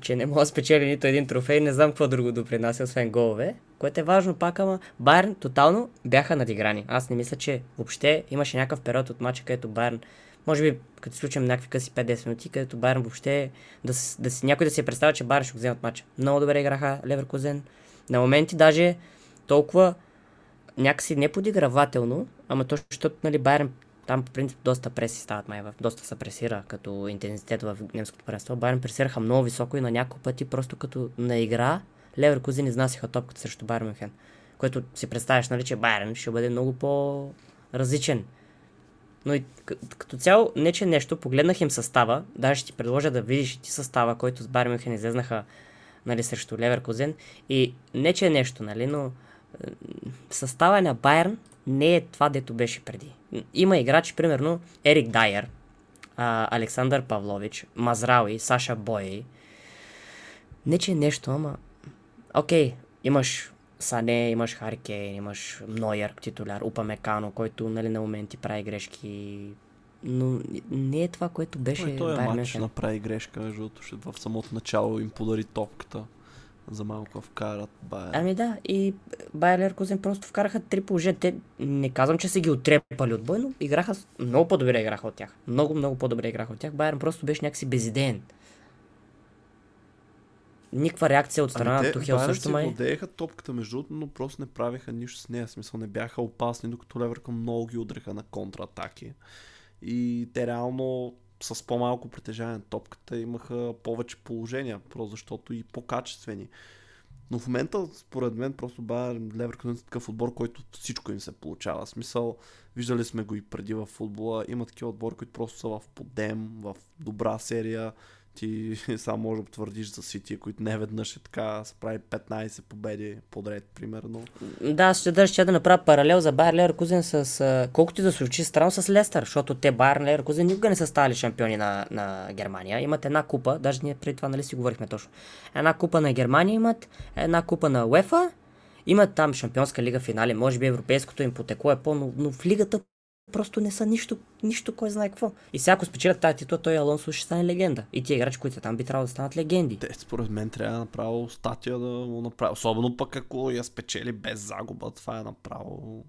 че не мога да спечели нито един трофей, не знам какво друго допринася, освен голове, което е важно пак, ама Байерн тотално бяха надиграни. Аз не мисля, че въобще имаше някакъв период от мача, където Байерн, може би като случим някакви къси 5-10 минути, където Байерн въобще, да, да, да, някой да си представя, че Байерн ще го вземат мача. Много добре играха Леверкозен. На моменти даже толкова някакси неподигравателно, ама точно защото нали, Байерн там по принцип доста преси стават май, доста се пресира като интензитет в немското първенство. Байерн пресираха много високо и на няколко пъти просто като на игра Леверкузен изнасяха топката срещу Байерн Мюнхен. Което си представяш, нали, че Байерн ще бъде много по-различен. Но и като цяло, не че нещо, погледнах им състава, даже ще ти предложа да видиш ти състава, който с Байерн Мюнхен излезнаха нали, срещу Леверкузен. И не че е нещо, нали, но състава на Байерн не е това, дето беше преди. Има играчи, примерно Ерик Дайер, Александър Павлович, Мазрауи, Саша Бой. Не че е нещо, ама... Окей, имаш Сане, имаш Харкейн, имаш Нойер, титуляр, Упа Мекано, който нали, на моменти прави грешки. Но не е това, което беше. Той, той е матч направи грешка, защото в самото начало им подари топката за малко вкарат Байер. Ами да, и Байер Леркозен просто вкараха три положения. Те не казвам, че са ги отрепали от бой, но играха много по-добре играха от тях. Много, много по-добре играха от тях. Байер просто беше някакси безидеен. Никаква реакция от страна ами на Тухел също май. владееха топката между другото, но просто не правиха нищо с нея. Смисъл не бяха опасни, докато Леверка много ги удреха на контратаки. И те реално с по-малко притежание на топката имаха повече положения, просто защото и по-качествени. Но в момента, според мен, просто Байер Леверкузен е такъв отбор, който всичко им се получава. В смисъл, виждали сме го и преди в футбола. Има такива отбори, които просто са в подем, в добра серия, ти <laughs> само може да потвърдиш за Сити, които не веднъж е така, са прави 15 победи подред, примерно. Да, ще да, ще да направя паралел за Байер Леркузен с колкото и да се учи странно с Лестър, защото те Байер Леркузен никога не са стали шампиони на, на Германия. Имат една купа, даже ние преди това нали си говорихме точно. Една купа на Германия имат, една купа на УЕФА, имат там шампионска лига финали, може би европейското им потекло е по, но, но в лигата просто не са нищо, нищо кой знае какво. И сега ако спечелят тази титла, той Алонсо ще стане легенда. И тия играчи, които са там, би трябвало да станат легенди. Те, според мен, трябва да направо статия да му направи. Особено пък ако я спечели без загуба, това е направо...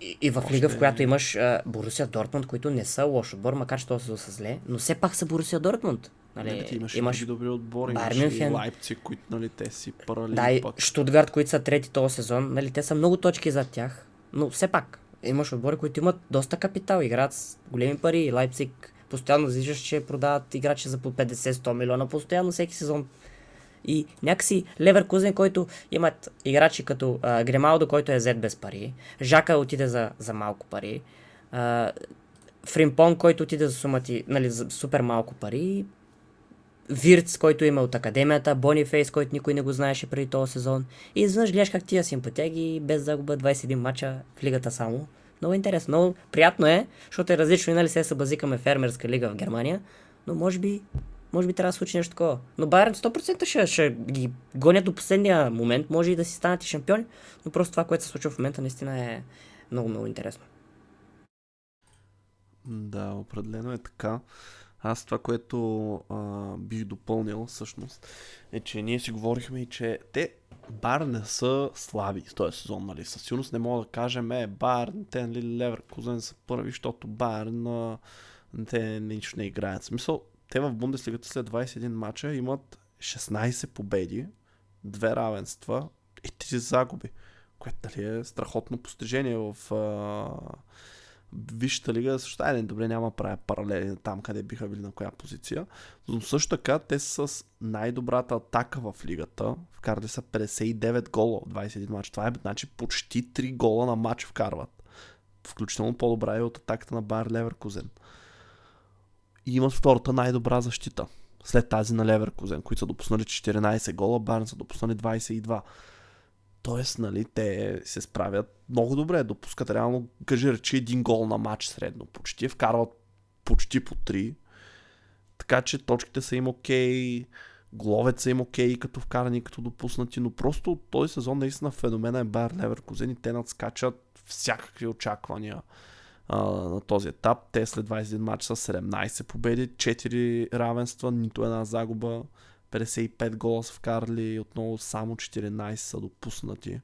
И, и в Още... лига, в която имаш uh, Борусия Дортмунд, които не са лош отбор, макар че това са зле, но все пак са Борусия Дортмунд. Нали, не, ти имаш, имаш добри отбори, имаш и Лайпциг, които нали, те си парали. Да, и Штутгарт, които са трети този сезон, нали, те са много точки зад тях, но все пак имаш отбори, които имат доста капитал, играят с големи пари. Лайпциг постоянно виждаш, че продават играчи за по 50-100 милиона постоянно всеки сезон. И някакси Леверкузен, който имат играчи като а, Гремалдо, който е взет без пари, Жака отиде за, за малко пари, а, Фримпон, който отиде за сумати, нали, за супер малко пари, Вирц, който има от академията, Бонифейс, който никой не го знаеше преди този сезон. И изведнъж гледаш как тия симпатяги без загуба 21 мача в лигата само. Много интересно, много приятно е, защото е различно, нали се събазикаме фермерска лига в Германия, но може би, може би трябва да случи нещо такова. Но Байерн 100% ще, ще ги гонят до последния момент, може и да си станат и шампиони, но просто това, което се случва в момента, наистина е много, много интересно. Да, определено е така. Аз това, което а, бих допълнил всъщност, е, че ние си говорихме и че те бар не са слаби в този сезон, нали? Със сигурност не мога да кажем, е, бар, те, нали, Леверкузен са първи, защото бар на те нищо не играят. Смисъл, те в Бундеслигата след 21 мача имат 16 победи, две равенства и 3 загуби, което дали е страхотно постижение в а, Висшата лига. Също, айде, добре, няма да правя паралели там, къде биха били на коя позиция, но също така те са с най-добрата атака в лигата. Вкарали са 59 гола от 21 матч. Това е значи почти 3 гола на матч вкарват. Включително по-добра е от атаката на Байер Леверкузен и имат втората най-добра защита. След тази на Леверкузен, които са допуснали 14 гола, Барн са допуснали 22. Тоест, нали, те се справят много добре. Допускат реално, кажи речи, един гол на матч средно. Почти вкарват почти по 3. Така че точките са им окей, головете са им окей, като вкарани, като допуснати, но просто този сезон наистина феномена е Байер Леверкузен и те надскачат всякакви очаквания а, на този етап. Те след 21 матча са 17 победи, 4 равенства, нито една загуба, 55 гола са вкарали, отново само 14 са допуснати.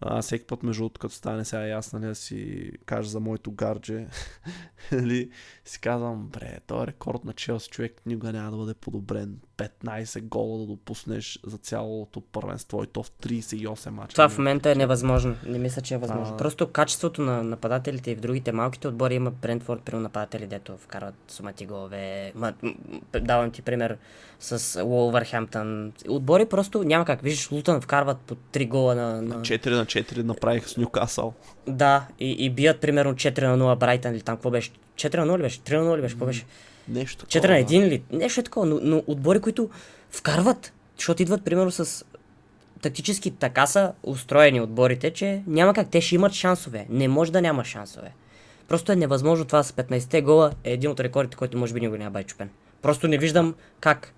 А, всеки път, между другото, като стане сега ясно, нали, да си кажа за моето гардже, <laughs> нали, си казвам, бре, този рекорд на Челси човек никога няма да бъде подобрен. 15 гола да допуснеш за цялото първенство и то в 38 мача. Това в момента е невъзможно. Не мисля, че е възможно. А... Просто качеството на нападателите и в другите малките отбори има Брентфорд, при нападатели, дето вкарват сумати голове. Ма, давам ти пример с Уолвърхемптън. Отбори просто няма как. Виждаш, Лутън вкарват по 3 гола на... на... 4 на 4 направиха с Нюкасъл. Да, и, и бият примерно 4 на 0 Брайтън или там какво беше? 4 на 0 ли беше? 3 на 0 ли беше? Какво беше? Нещо 4 на 1 ли? Нещо е такова, но, но отбори, които вкарват, защото идват примерно с тактически така са устроени отборите, че няма как, те ще имат шансове. Не може да няма шансове. Просто е невъзможно това с 15-те гола е един от рекордите, който може би никога няма бъде чупен. Просто не виждам как.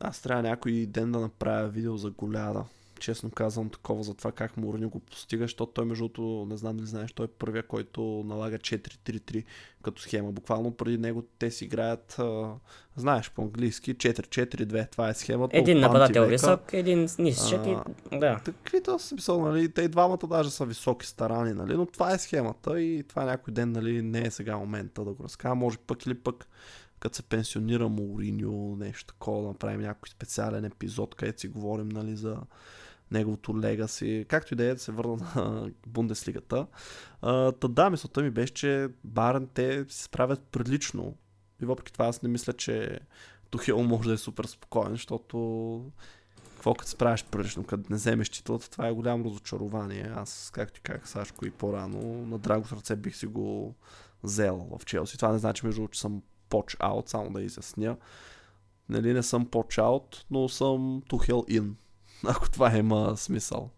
Аз трябва някой ден да направя видео за голяда честно казвам, такова за това как Мурни го постига, защото той между другото, не знам дали знаеш, той е първия, който налага 4-3-3 като схема. Буквално преди него те си играят, а, знаеш, по-английски 4-4-2, това е схемата. Един нападател висок, един нисък и... Да. Таквито смисъл, нали, те и двамата даже са високи старани, нали, но това е схемата и това някой ден, нали, не е сега момента да го разкажа, може пък или пък като се пенсионира Мауриньо, нещо такова, да направим някой специален епизод, където си говорим нали, за неговото легаси, както и да е да се върна на <laughs> Бундеслигата. Та да, мисълта ми беше, че Барен те се справят прилично. И въпреки това аз не мисля, че Тухел може да е супер спокоен, защото какво като се правиш прилично, като не вземеш титлата, това е голямо разочарование. Аз, както ти казах Сашко и по-рано, на драго сърце бих си го взел в Челси. Това не значи, между че съм поч-аут, само да изясня. Нали, не съм поч-аут, но съм Тухел ин <laughs> ако това има смисъл.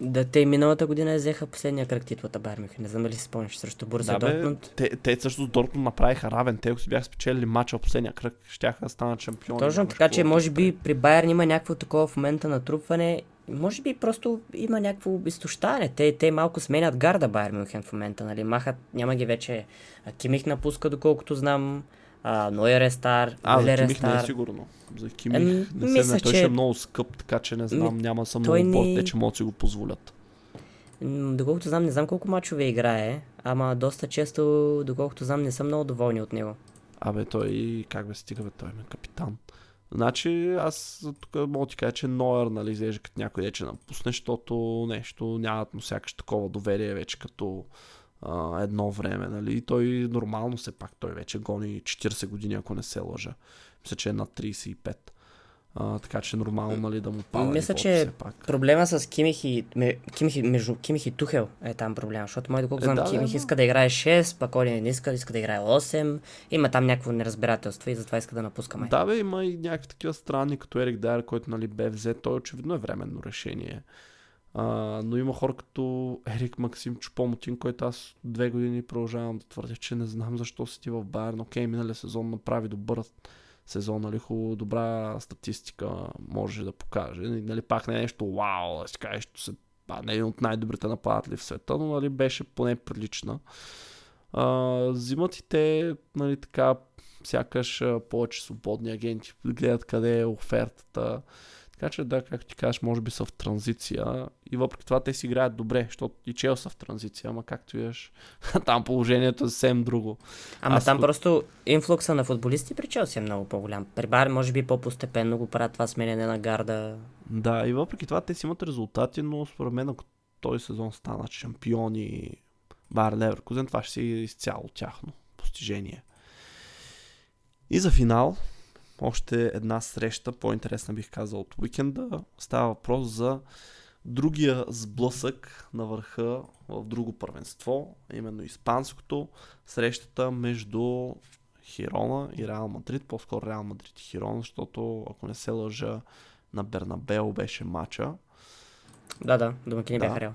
Да, те миналата година взеха последния кръг титлата Байер Мюнхен. Не знам дали си спомняш срещу Борза да, Дортмунд. Те, те също с Дортмунд направиха равен. Те, ако си бяха спечелили мача в последния кръг, щяха да станат шампиони. Точно така, че може би при Байер има някакво такова в момента натрупване. Може би просто има някакво изтощаване. Те, те малко сменят гарда Байер Мюнхен в момента. Нали? Махат, няма ги вече. Кимих напуска, доколкото знам. А, Нойер е стар, а, за Кимих не е сигурно. За Кимих ами, не се мисля, той че... ще е много скъп, така че не знам, Ми... няма съм много ни... те, че могат да си го позволят. Доколкото знам, не знам колко мачове играе, ама доста често, доколкото знам, не съм много доволни от него. Абе, той, как бе стига, бе, той е капитан. Значи аз тук мога ти кажа, че Нойер, нали, изглежда като някой вече напусне, защото нещо нямат му сякаш такова доверие вече като а, едно време, нали? И той нормално се пак, той вече гони 40 години, ако не се лъжа. Мисля, че е над 35. А, така че нормално нали, да му пада. Мисля, че пак. проблема с Кимих и, Кимих, между Кимих и Тухел е там проблема, защото мой доколко е, знам, да, Кимих да, иска да играе 6, пък Оли не иска, иска да играе 8. Има там някакво неразбирателство и затова иска да напуска май. Да, бе, има и някакви такива странни, като Ерик Дайер, който нали, бе взет. Той очевидно е временно решение. А, но има хора като Ерик Максим Чупомотин, който аз две години продължавам да твърдя, че не знам защо си ти в Байерн. Окей, миналия сезон направи добър сезон, нали, хубаво, добра статистика може да покаже. Нали, пак не е нещо вау, да си кажеш, че се а, не е един от най-добрите нападатели в света, но нали, беше поне прилична. а, взимат и те, нали, така, сякаш повече свободни агенти, гледат къде е офертата. Така че да, както ти кажеш, може би са в транзиция и въпреки това те си играят добре, защото и Чел са в транзиция, ама както виждаш, <laughs> там положението е съвсем друго. Ама Аз там от... просто инфлукса на футболисти при Челси е много по-голям. При Бар може би по-постепенно го правят това сменяне на гарда. Да, и въпреки това те си имат резултати, но според мен ако този сезон станат шампиони Бар Леверкузен, това ще си изцяло тяхно постижение. И за финал, още една среща, по-интересна бих казал от уикенда. Става въпрос за другия сблъсък на върха в друго първенство, именно испанското, срещата между Хирона и Реал Мадрид, по-скоро Реал Мадрид и Хирона, защото ако не се лъжа на Бернабел беше матча. Да, да, домакини да. бяха Реал.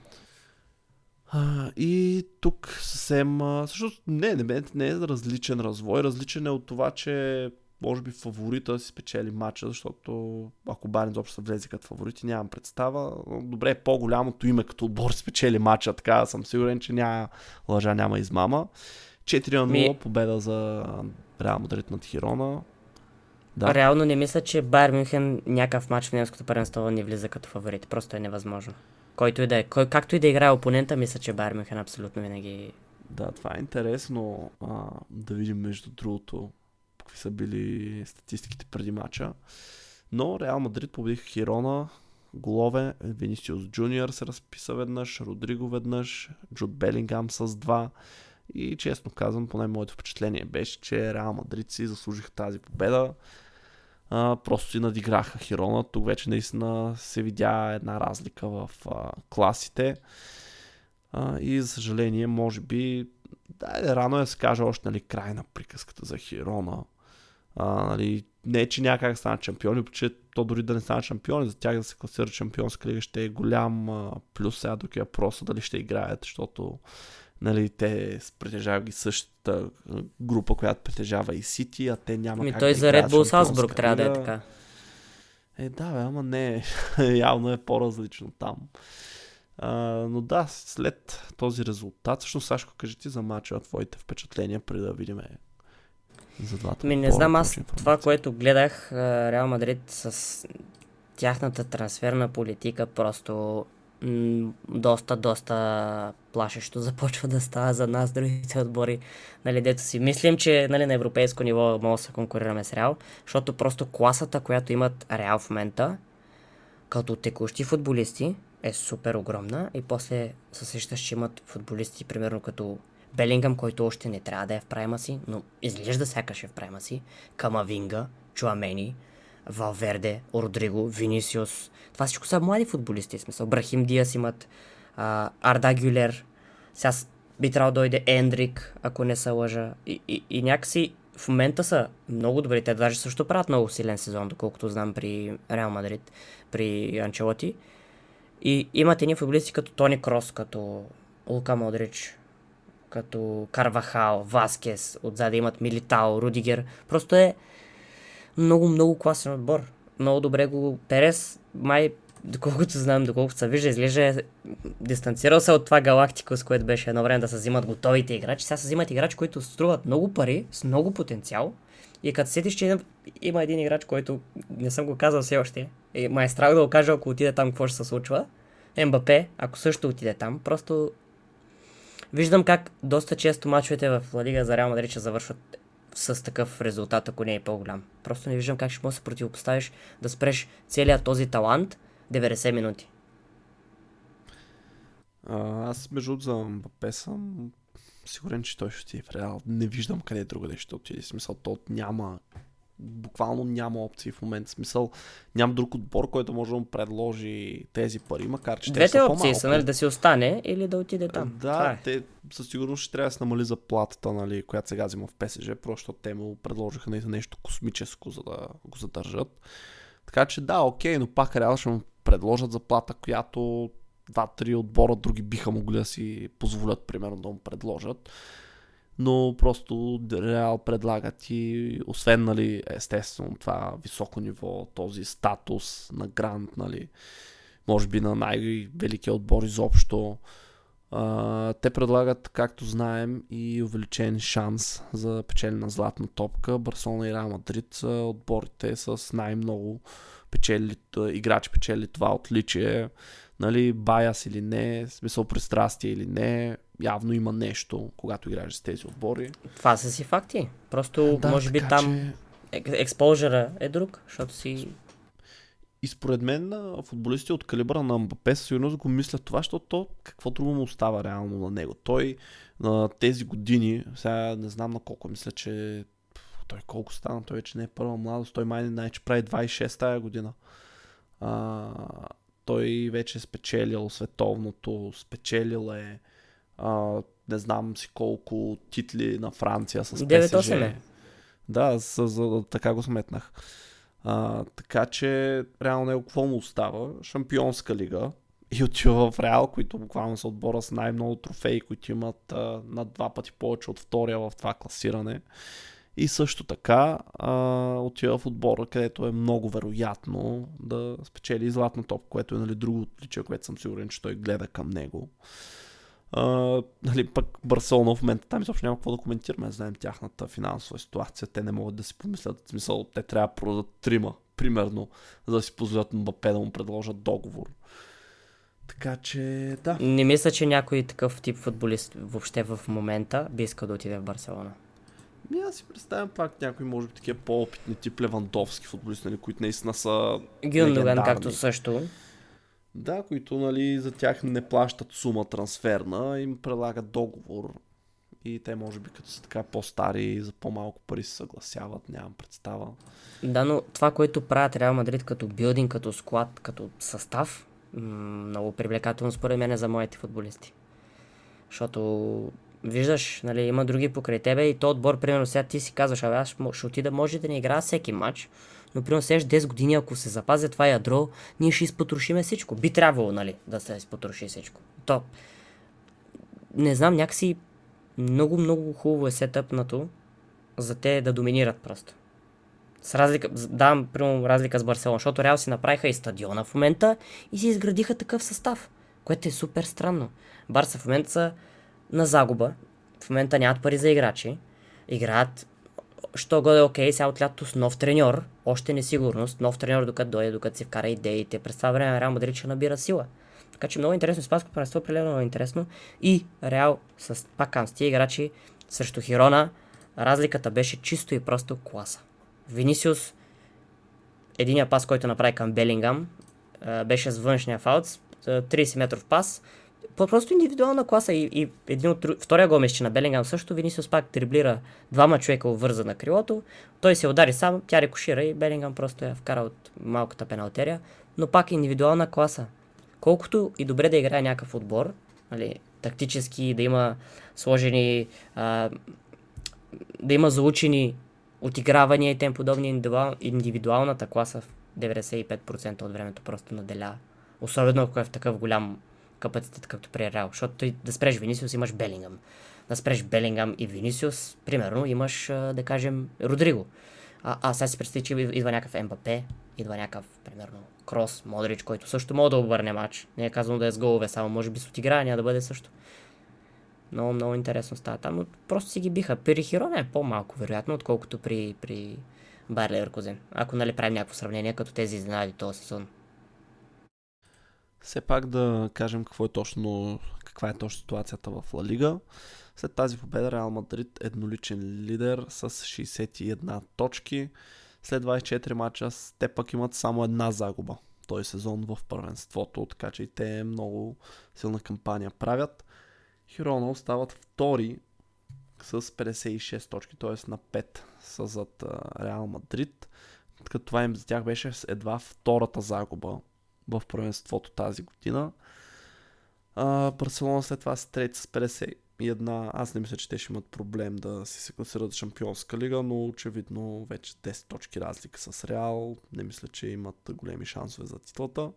И тук съвсем, всъщност не, не, не е различен развой, различен е от това, че може би фаворита си спечели матча, защото ако Барин изобщо са влезе като фаворити, нямам представа. Добре, по-голямото име като отбор <laughs> спечели матча, така съм сигурен, че няма лъжа, няма измама. 4 на 0 Ми... победа за Реал Мадрид над Хирона. Да. Реално не мисля, че Байер Мюнхен някакъв матч в немското първенство не влиза като фаворит. Просто е невъзможно. Който и да е. Кой, както и да играе опонента, мисля, че Байер Мюнхен абсолютно винаги да, това е интересно а, да видим между другото какви са били статистиките преди мача. Но Реал Мадрид победиха Хирона, голове, Венисиус Джуниор се разписа веднъж, Родриго веднъж, Джуд Белингам с два. И честно казвам, поне моето впечатление беше, че Реал Мадрид си заслужиха тази победа. А, просто си надиграха Хирона. Тук вече наистина се видя една разлика в а, класите. А, и за съжаление, може би, да, рано е да се каже още нали, край на приказката за Хирона. А, нали, не, че някак станат шампиони, че то дори да не станат шампиони, за тях да се класира шампионска лига ще е голям а, плюс сега, докато е просто дали ще играят, защото нали, те притежават ги същата група, която притежава и Сити, а те няма Ми как той да за Red Bull Салцбург трябва да е така. Е, да, бе, ама не, <laughs> явно е по-различно там. А, но да, след този резултат, всъщност Сашко, кажи ти за мача твоите впечатления, преди да видим за двата. Ми не знам, аз това, което гледах, Реал Мадрид с тяхната трансферна политика просто м- доста, доста плашещо <laughs> започва да става за нас, другите отбори, нали, дето си мислим, че нали, на европейско ниво може да се конкурираме с Реал, защото просто класата, която имат Реал в момента, като текущи футболисти, е супер огромна и после се сещаш, че имат футболисти, примерно като Белингъм, който още не трябва да е в прайма си, но изглежда сякаш е в прайма си. Камавинга, Чуамени, Валверде, Родриго, Винисиус. Това всичко са млади футболисти, смисъл. Брахим Диас имат, а, Арда Гюлер, сега би трябвало да дойде Ендрик, ако не се лъжа. И, и, и някакси в момента са много добри. Те даже също правят много силен сезон, доколкото знам при Реал Мадрид, при Анчелоти. И имат едни футболисти като Тони Крос, като Лука Модрич, като Карвахал, Васкес, отзаде имат Милитао, Рудигер. Просто е много, много класен отбор. Много добре го Перес, май, доколкото знам, доколкото се вижда, изглежда дистанцирал се от това галактика, с което беше едно време да се взимат готовите играчи. Сега се взимат играчи, които струват много пари, с много потенциал. И като сетиш, че има един играч, който не съм го казал все още, и май е страх да го кажа, ако отиде там, какво ще се случва. МБП, ако също отиде там, просто Виждам как доста често мачовете в Ла Лига за Реал Мадрид ще завършват с такъв резултат, ако не е по-голям. Просто не виждам как ще може да се противопоставиш да спреш целият този талант 90 минути. А, аз между за Мбапе съм сигурен, че той ще отиде в Реал. Не виждам къде другаде ще отиде. Смисъл, то няма буквално няма опции в момента. Смисъл, няма друг отбор, който може да му предложи тези пари, макар че Двете те са опции са, нали, да си остане или да отиде там. Да, е. те със сигурност ще трябва да се намали заплатата, нали, която сега взима в ПСЖ, просто те му предложиха нали, нещо космическо, за да го задържат. Така че да, окей, но пак реално ще му предложат заплата, която два-три отбора други биха могли да си позволят, примерно, да му предложат но просто Реал предлагат и освен, нали, естествено, това високо ниво, този статус на грант, нали, може би на най-великия отбор изобщо, А, те предлагат, както знаем, и увеличен шанс за печелене на златна топка. Барселона и Реал Мадрид са отборите с най-много печели, играчи печели това отличие. Нали, баяс или не, смисъл пристрастие или не, явно има нещо, когато играеш с тези отбори. Това са си факти. Просто, да, може би там че... експожера е друг, защото си и според мен футболисти от калибра на Мбапе със сигурност го мислят това, защото то, какво друго му остава реално на него. Той на тези години, сега не знам на колко, мисля, че той колко стана, той вече не е първа младост, той май не че прави 26 тая година. А, той вече е спечелил световното, спечелил е а, не знам си колко титли на Франция с ПСЖ. Да, с, с, така го сметнах. А, така че, реално него какво му остава? Шампионска лига и отива в Реал, които буквално са отбора с най-много трофеи, които имат а, над два пъти повече от втория в това класиране. И също така а, отива в отбора, където е много вероятно да спечели златна топ, което е нали, друго отличие, което съм сигурен, че той гледа към него. Uh, нали, пък Барселона в момента там изобщо няма какво да коментираме. Знаем тяхната финансова ситуация. Те не могат да си помислят. В смисъл, те трябва да продадат трима, примерно, за да си позволят Мбапе да му предложат договор. Така че, да. Не мисля, че някой такъв тип футболист въобще в момента би искал да отиде в Барселона. Ми аз си представям пак някои, може би, такива по-опитни тип Левандовски футболисти, нали, които наистина са Гюндоган, както също. Да, които нали, за тях не плащат сума трансферна, им предлагат договор и те може би като са така по-стари за по-малко пари се съгласяват, нямам представа. Да, но това, което правят Реал Мадрид като билдинг, като склад, като състав, много привлекателно според мен е за моите футболисти. Защото виждаш, нали, има други покрай тебе и то отбор, примерно сега ти си казваш, абе аз ще отида, може да не играя всеки матч, но примерно следващ 10 години, ако се запази това ядро, ние ще изпотрошиме всичко. Би трябвало, нали, да се изпотроши всичко. То, не знам, някакси много, много хубаво е сетъпнато за те да доминират просто. С разлика, давам, примерно, разлика с Барселона, защото Реал си направиха и стадиона в момента и си изградиха такъв състав, което е супер странно. Барса в момента са на загуба, в момента нямат пари за играчи, играят що е окей, сега от лято с нов треньор, още несигурност, нов треньор докато дойде, докато си вкара идеите, през това време Реал Мадрид ще набира сила. Така че много интересно, Испанското първенство е много интересно. И Реал с пак с тия играчи срещу Хирона, разликата беше чисто и просто класа. Винисиус, единия пас, който направи към Белингам, беше с външния фаут, 30 метров пас, просто индивидуална класа и, и един от втория гол на Белингам също Винисиус пак триблира двама човека върза на крилото. Той се удари сам, тя рекошира и Белингам просто я вкара от малката пеналтерия. Но пак индивидуална класа. Колкото и добре да играе някакъв отбор, нали, тактически да има сложени, а, да има заучени отигравания и тем подобни индивидуал, индивидуалната класа в 95% от времето просто наделя. Особено ако е в такъв голям капацитет, както при Реал. Защото той, да спреш Винисиус, имаш Белингам. Да спреш Белингам и Винисиус, примерно, имаш, да кажем, Родриго. А, а сега си представи, че идва някакъв МБП, идва някакъв, примерно, Крос, Модрич, който също може да обърне матч. Не е казано да е с голове, само може би с отиграя, да бъде също. Много, много интересно става там, но просто си ги биха. При Хирона е по-малко, вероятно, отколкото при, при Леверкузен. Ако нали правим някакво сравнение, като тези изненади този сезон все пак да кажем какво е точно, каква е точно ситуацията в Ла Лига. След тази победа Реал Мадрид едноличен лидер с 61 точки. След 24 мача те пък имат само една загуба този сезон в първенството, така че и те много силна кампания правят. Хирона остават втори с 56 точки, т.е. на 5 са зад Реал Мадрид. Като това им за тях беше едва втората загуба в първенството тази година. А, Барселона след това с трети с 51. Аз не мисля, че те ще имат проблем да си се класират Шампионска лига, но очевидно вече 10 точки разлика с Реал. Не мисля, че имат големи шансове за титлата.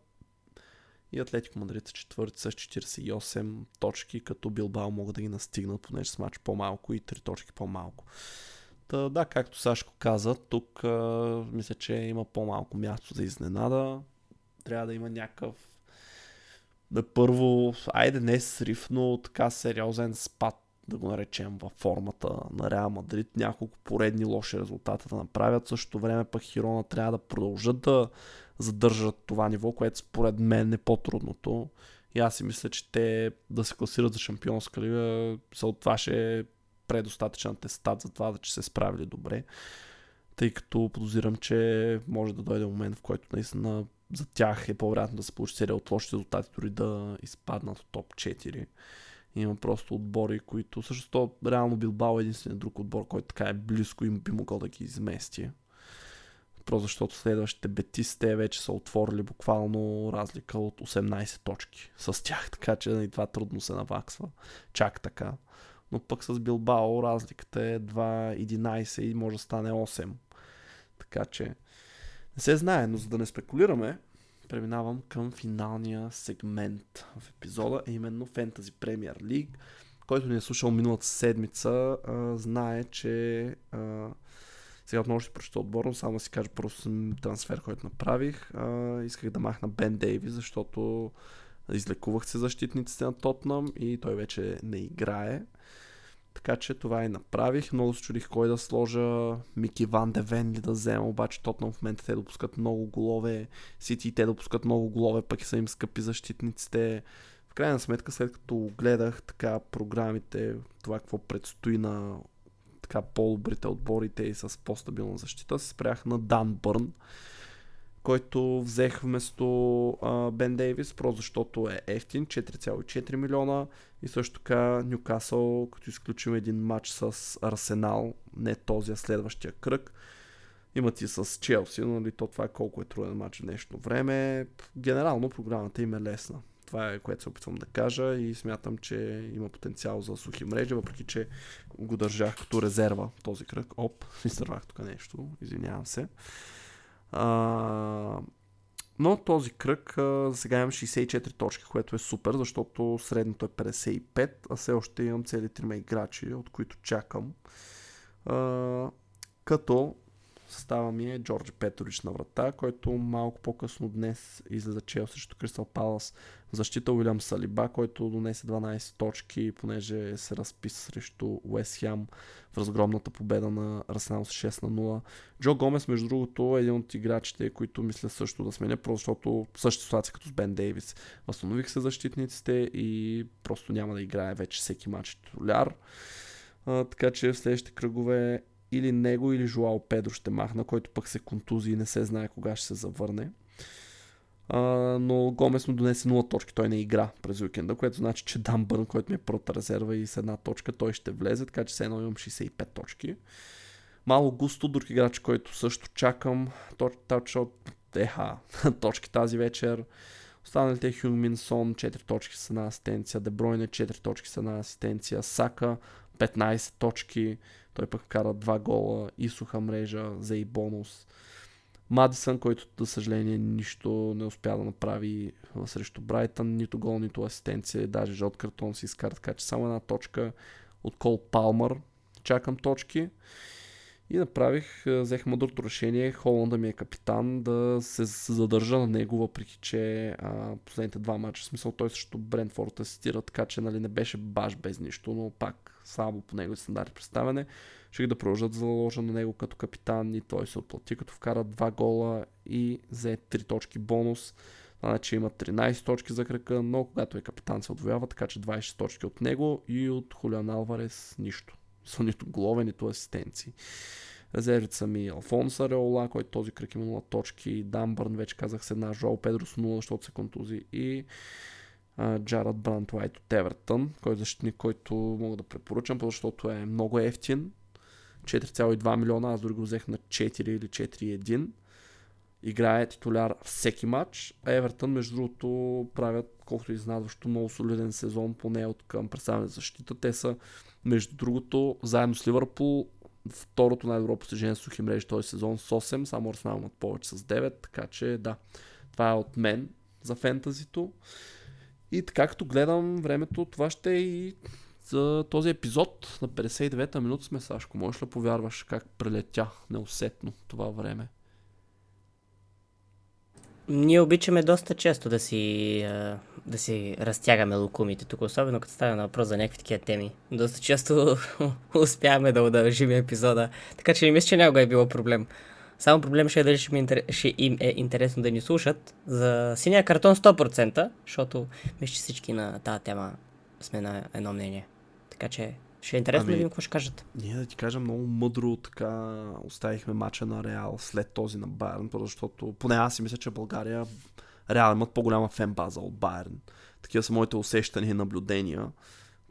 И Атлетико Мадрид са четвърти с 48 точки, като Билбао могат да ги настигнат, понеже с матч по-малко и 3 точки по-малко. Та, да, както Сашко каза, тук а, мисля, че има по-малко място за изненада трябва да има някакъв да първо, айде не срив, но така сериозен спад да го наречем във формата на Реал Мадрид. Няколко поредни лоши резултата да направят. В същото време пък Хирона трябва да продължат да задържат това ниво, което според мен е по-трудното. И аз си мисля, че те да се класират за шампионска лига, от това ще е предостатъчен атестат за това, че се справили добре. Тъй като подозирам, че може да дойде момент, в който наистина за тях е по-вероятно да се получи серия от лоши резултати, дори да изпаднат от топ 4. Има просто отбори, които също то, реално Билбао е единственият друг отбор, който така е близко и би могъл да ги измести. Просто защото следващите бетисте вече са отворили буквално разлика от 18 точки с тях, <laughs> така че и това трудно се наваксва. Чак така. Но пък с Билбао разликата е 2-11 и може да стане 8. Така че не се знае, но за да не спекулираме, преминавам към финалния сегмент в епизода, а именно Fantasy Premier League. Който ни е слушал миналата седмица, а, знае, че а, сега отново ще прочета отборно, само си кажа просто трансфер, който направих. А, исках да махна Бен Дейви, защото излекувах се защитниците на Тотнам и той вече не играе. Така че това и направих. Много се чудих кой да сложа. Мики Ван Девен ли да взема, обаче Тотнам в момента те допускат много голове. Сити те допускат много голове, пък са им скъпи защитниците. В крайна сметка, след като гледах така програмите, това какво предстои на така по-добрите отборите и с по-стабилна защита, се спрях на Дан Бърн който взех вместо Бен Дейвис, просто защото е ефтин, 4,4 милиона и също така Нюкасъл, като изключим един матч с Арсенал, не този, а следващия кръг, имат и с Челси, но нали, то това е колко е труден матч в днешно време. Генерално програмата им е лесна. Това е което се опитвам да кажа и смятам, че има потенциал за сухи мрежи, въпреки че го държах като резерва този кръг. Оп, <laughs> изтървах тук нещо, извинявам се. А, но този кръг а, сега имам 64 точки, което е супер, защото средното е 55, а все още имам цели 3 играчи, от които чакам. А, като Състава ми е Джордж Петрович на врата, който малко по-късно днес излезе чел срещу Кристал Палас. Защита Уилям Салиба, който донесе 12 точки, понеже се разписа срещу Уест Хям в разгромната победа на Арсенал с 6 на 0. Джо Гомес, между другото, е един от играчите, които мисля също да сменя, просто защото същата ситуация като с Бен Дейвис. Възстанових се защитниците и просто няма да играе вече всеки матч титуляр. Така че в следващите кръгове или него, или Жуао Педро ще махна, който пък се контузи и не се знае кога ще се завърне. А, но Гомес му донесе 0 точки, той не игра през уикенда, което значи, че Дан Бърн, който ми е първата резерва и с една точка, той ще влезе, така че все едно имам 65 точки. Мало густо, друг играч, който също чакам, таучшот, еха, <laughs> точки тази вечер. Останалите Хюн Минсон, 4 точки с една асистенция, Дебройне 4 точки с една асистенция, Сака 15 точки, той пък вкара два гола и суха мрежа, за и бонус. Мадисън, който, за съжаление, нищо не успя да направи срещу Брайтън, нито гол, нито асистенция, даже жълт картон си изкара, така че само една точка от Кол Палмър. Чакам точки. И направих, взех мъдрото решение, Холанда ми е капитан, да се задържа на него, въпреки че а, последните два мача, в смисъл той също Брентфорд асистира, така че нали, не беше баш без нищо, но пак слабо по него стандарти представяне. Ще да продължат заложа на него като капитан и той се отплати, като вкара два гола и взе 3 точки бонус. Значи има 13 точки за кръка, но когато е капитан се отвоява, така че 20 точки от него и от Хулян Алварес нищо. <laughs> Са нито голове, нито асистенции. Резервите са ми Алфонс Ареола, който този кръг има 0 точки, Дамбърн, вече казах с една, Жоал Педро с 0, защото се контузи и Джарад Брант Уайт от Евертън, който защитник, който мога да препоръчам, защото е много ефтин. 4,2 милиона, аз дори го взех на 4 или 4,1. Играе титуляр всеки матч. А Евертън, между другото, правят колкото изнадващо много солиден сезон, поне от към представяне защита. Те са, между другото, заедно с Ливърпул, второто най-добро постижение с сухи мрежи този сезон с 8, само Арсенал имат повече с 9, така че да, това е от мен за фентазито. И така като гледам времето, това ще е и за този епизод на 59-та минута сме, Сашко. Можеш ли повярваш как прелетя неусетно това време? Ние обичаме доста често да си, да си разтягаме лукумите тук, особено като става на въпрос за някакви такива теми. Доста често <laughs> успяваме да удължим епизода, така че не мисля, че някога е било проблем. Само проблем ще е дали ще, ми ще им е интересно да ни слушат. За синия картон 100%, защото мисля, че всички на тази тема сме на едно мнение. Така че ще е интересно ами, да видим какво ще кажат. Ние да ти кажа много мъдро така оставихме мача на Реал след този на Байерн, защото поне аз си мисля, че България Реал имат по-голяма фен база от Байерн. Такива са моите усещания и наблюдения.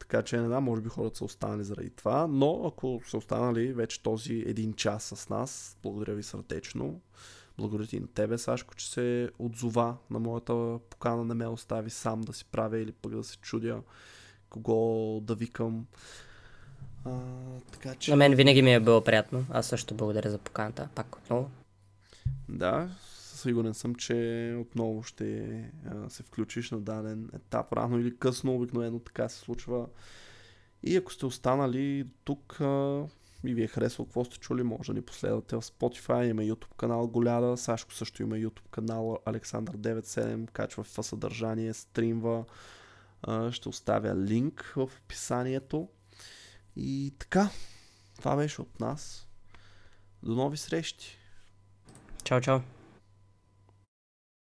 Така че не знам, може би хората са останали заради това, но ако са останали вече този един час с нас, благодаря ви сърдечно. Благодаря ти на тебе, Сашко, че се отзова на моята покана, не ме остави сам да си правя или пък да се чудя кого да викам. А, така, че... На мен винаги ми е било приятно. Аз също благодаря за поканата. Пак отново. Да, сигурен съм, че отново ще се включиш на даден етап. Рано или късно, обикновено така се случва. И ако сте останали тук и ви е харесало какво сте чули, може да ни последвате в Spotify, има YouTube канал Голяда, Сашко също има YouTube канал Александър 97, качва в съдържание, стримва. Ще оставя линк в описанието. И така, това беше от нас. До нови срещи! Чао, чао!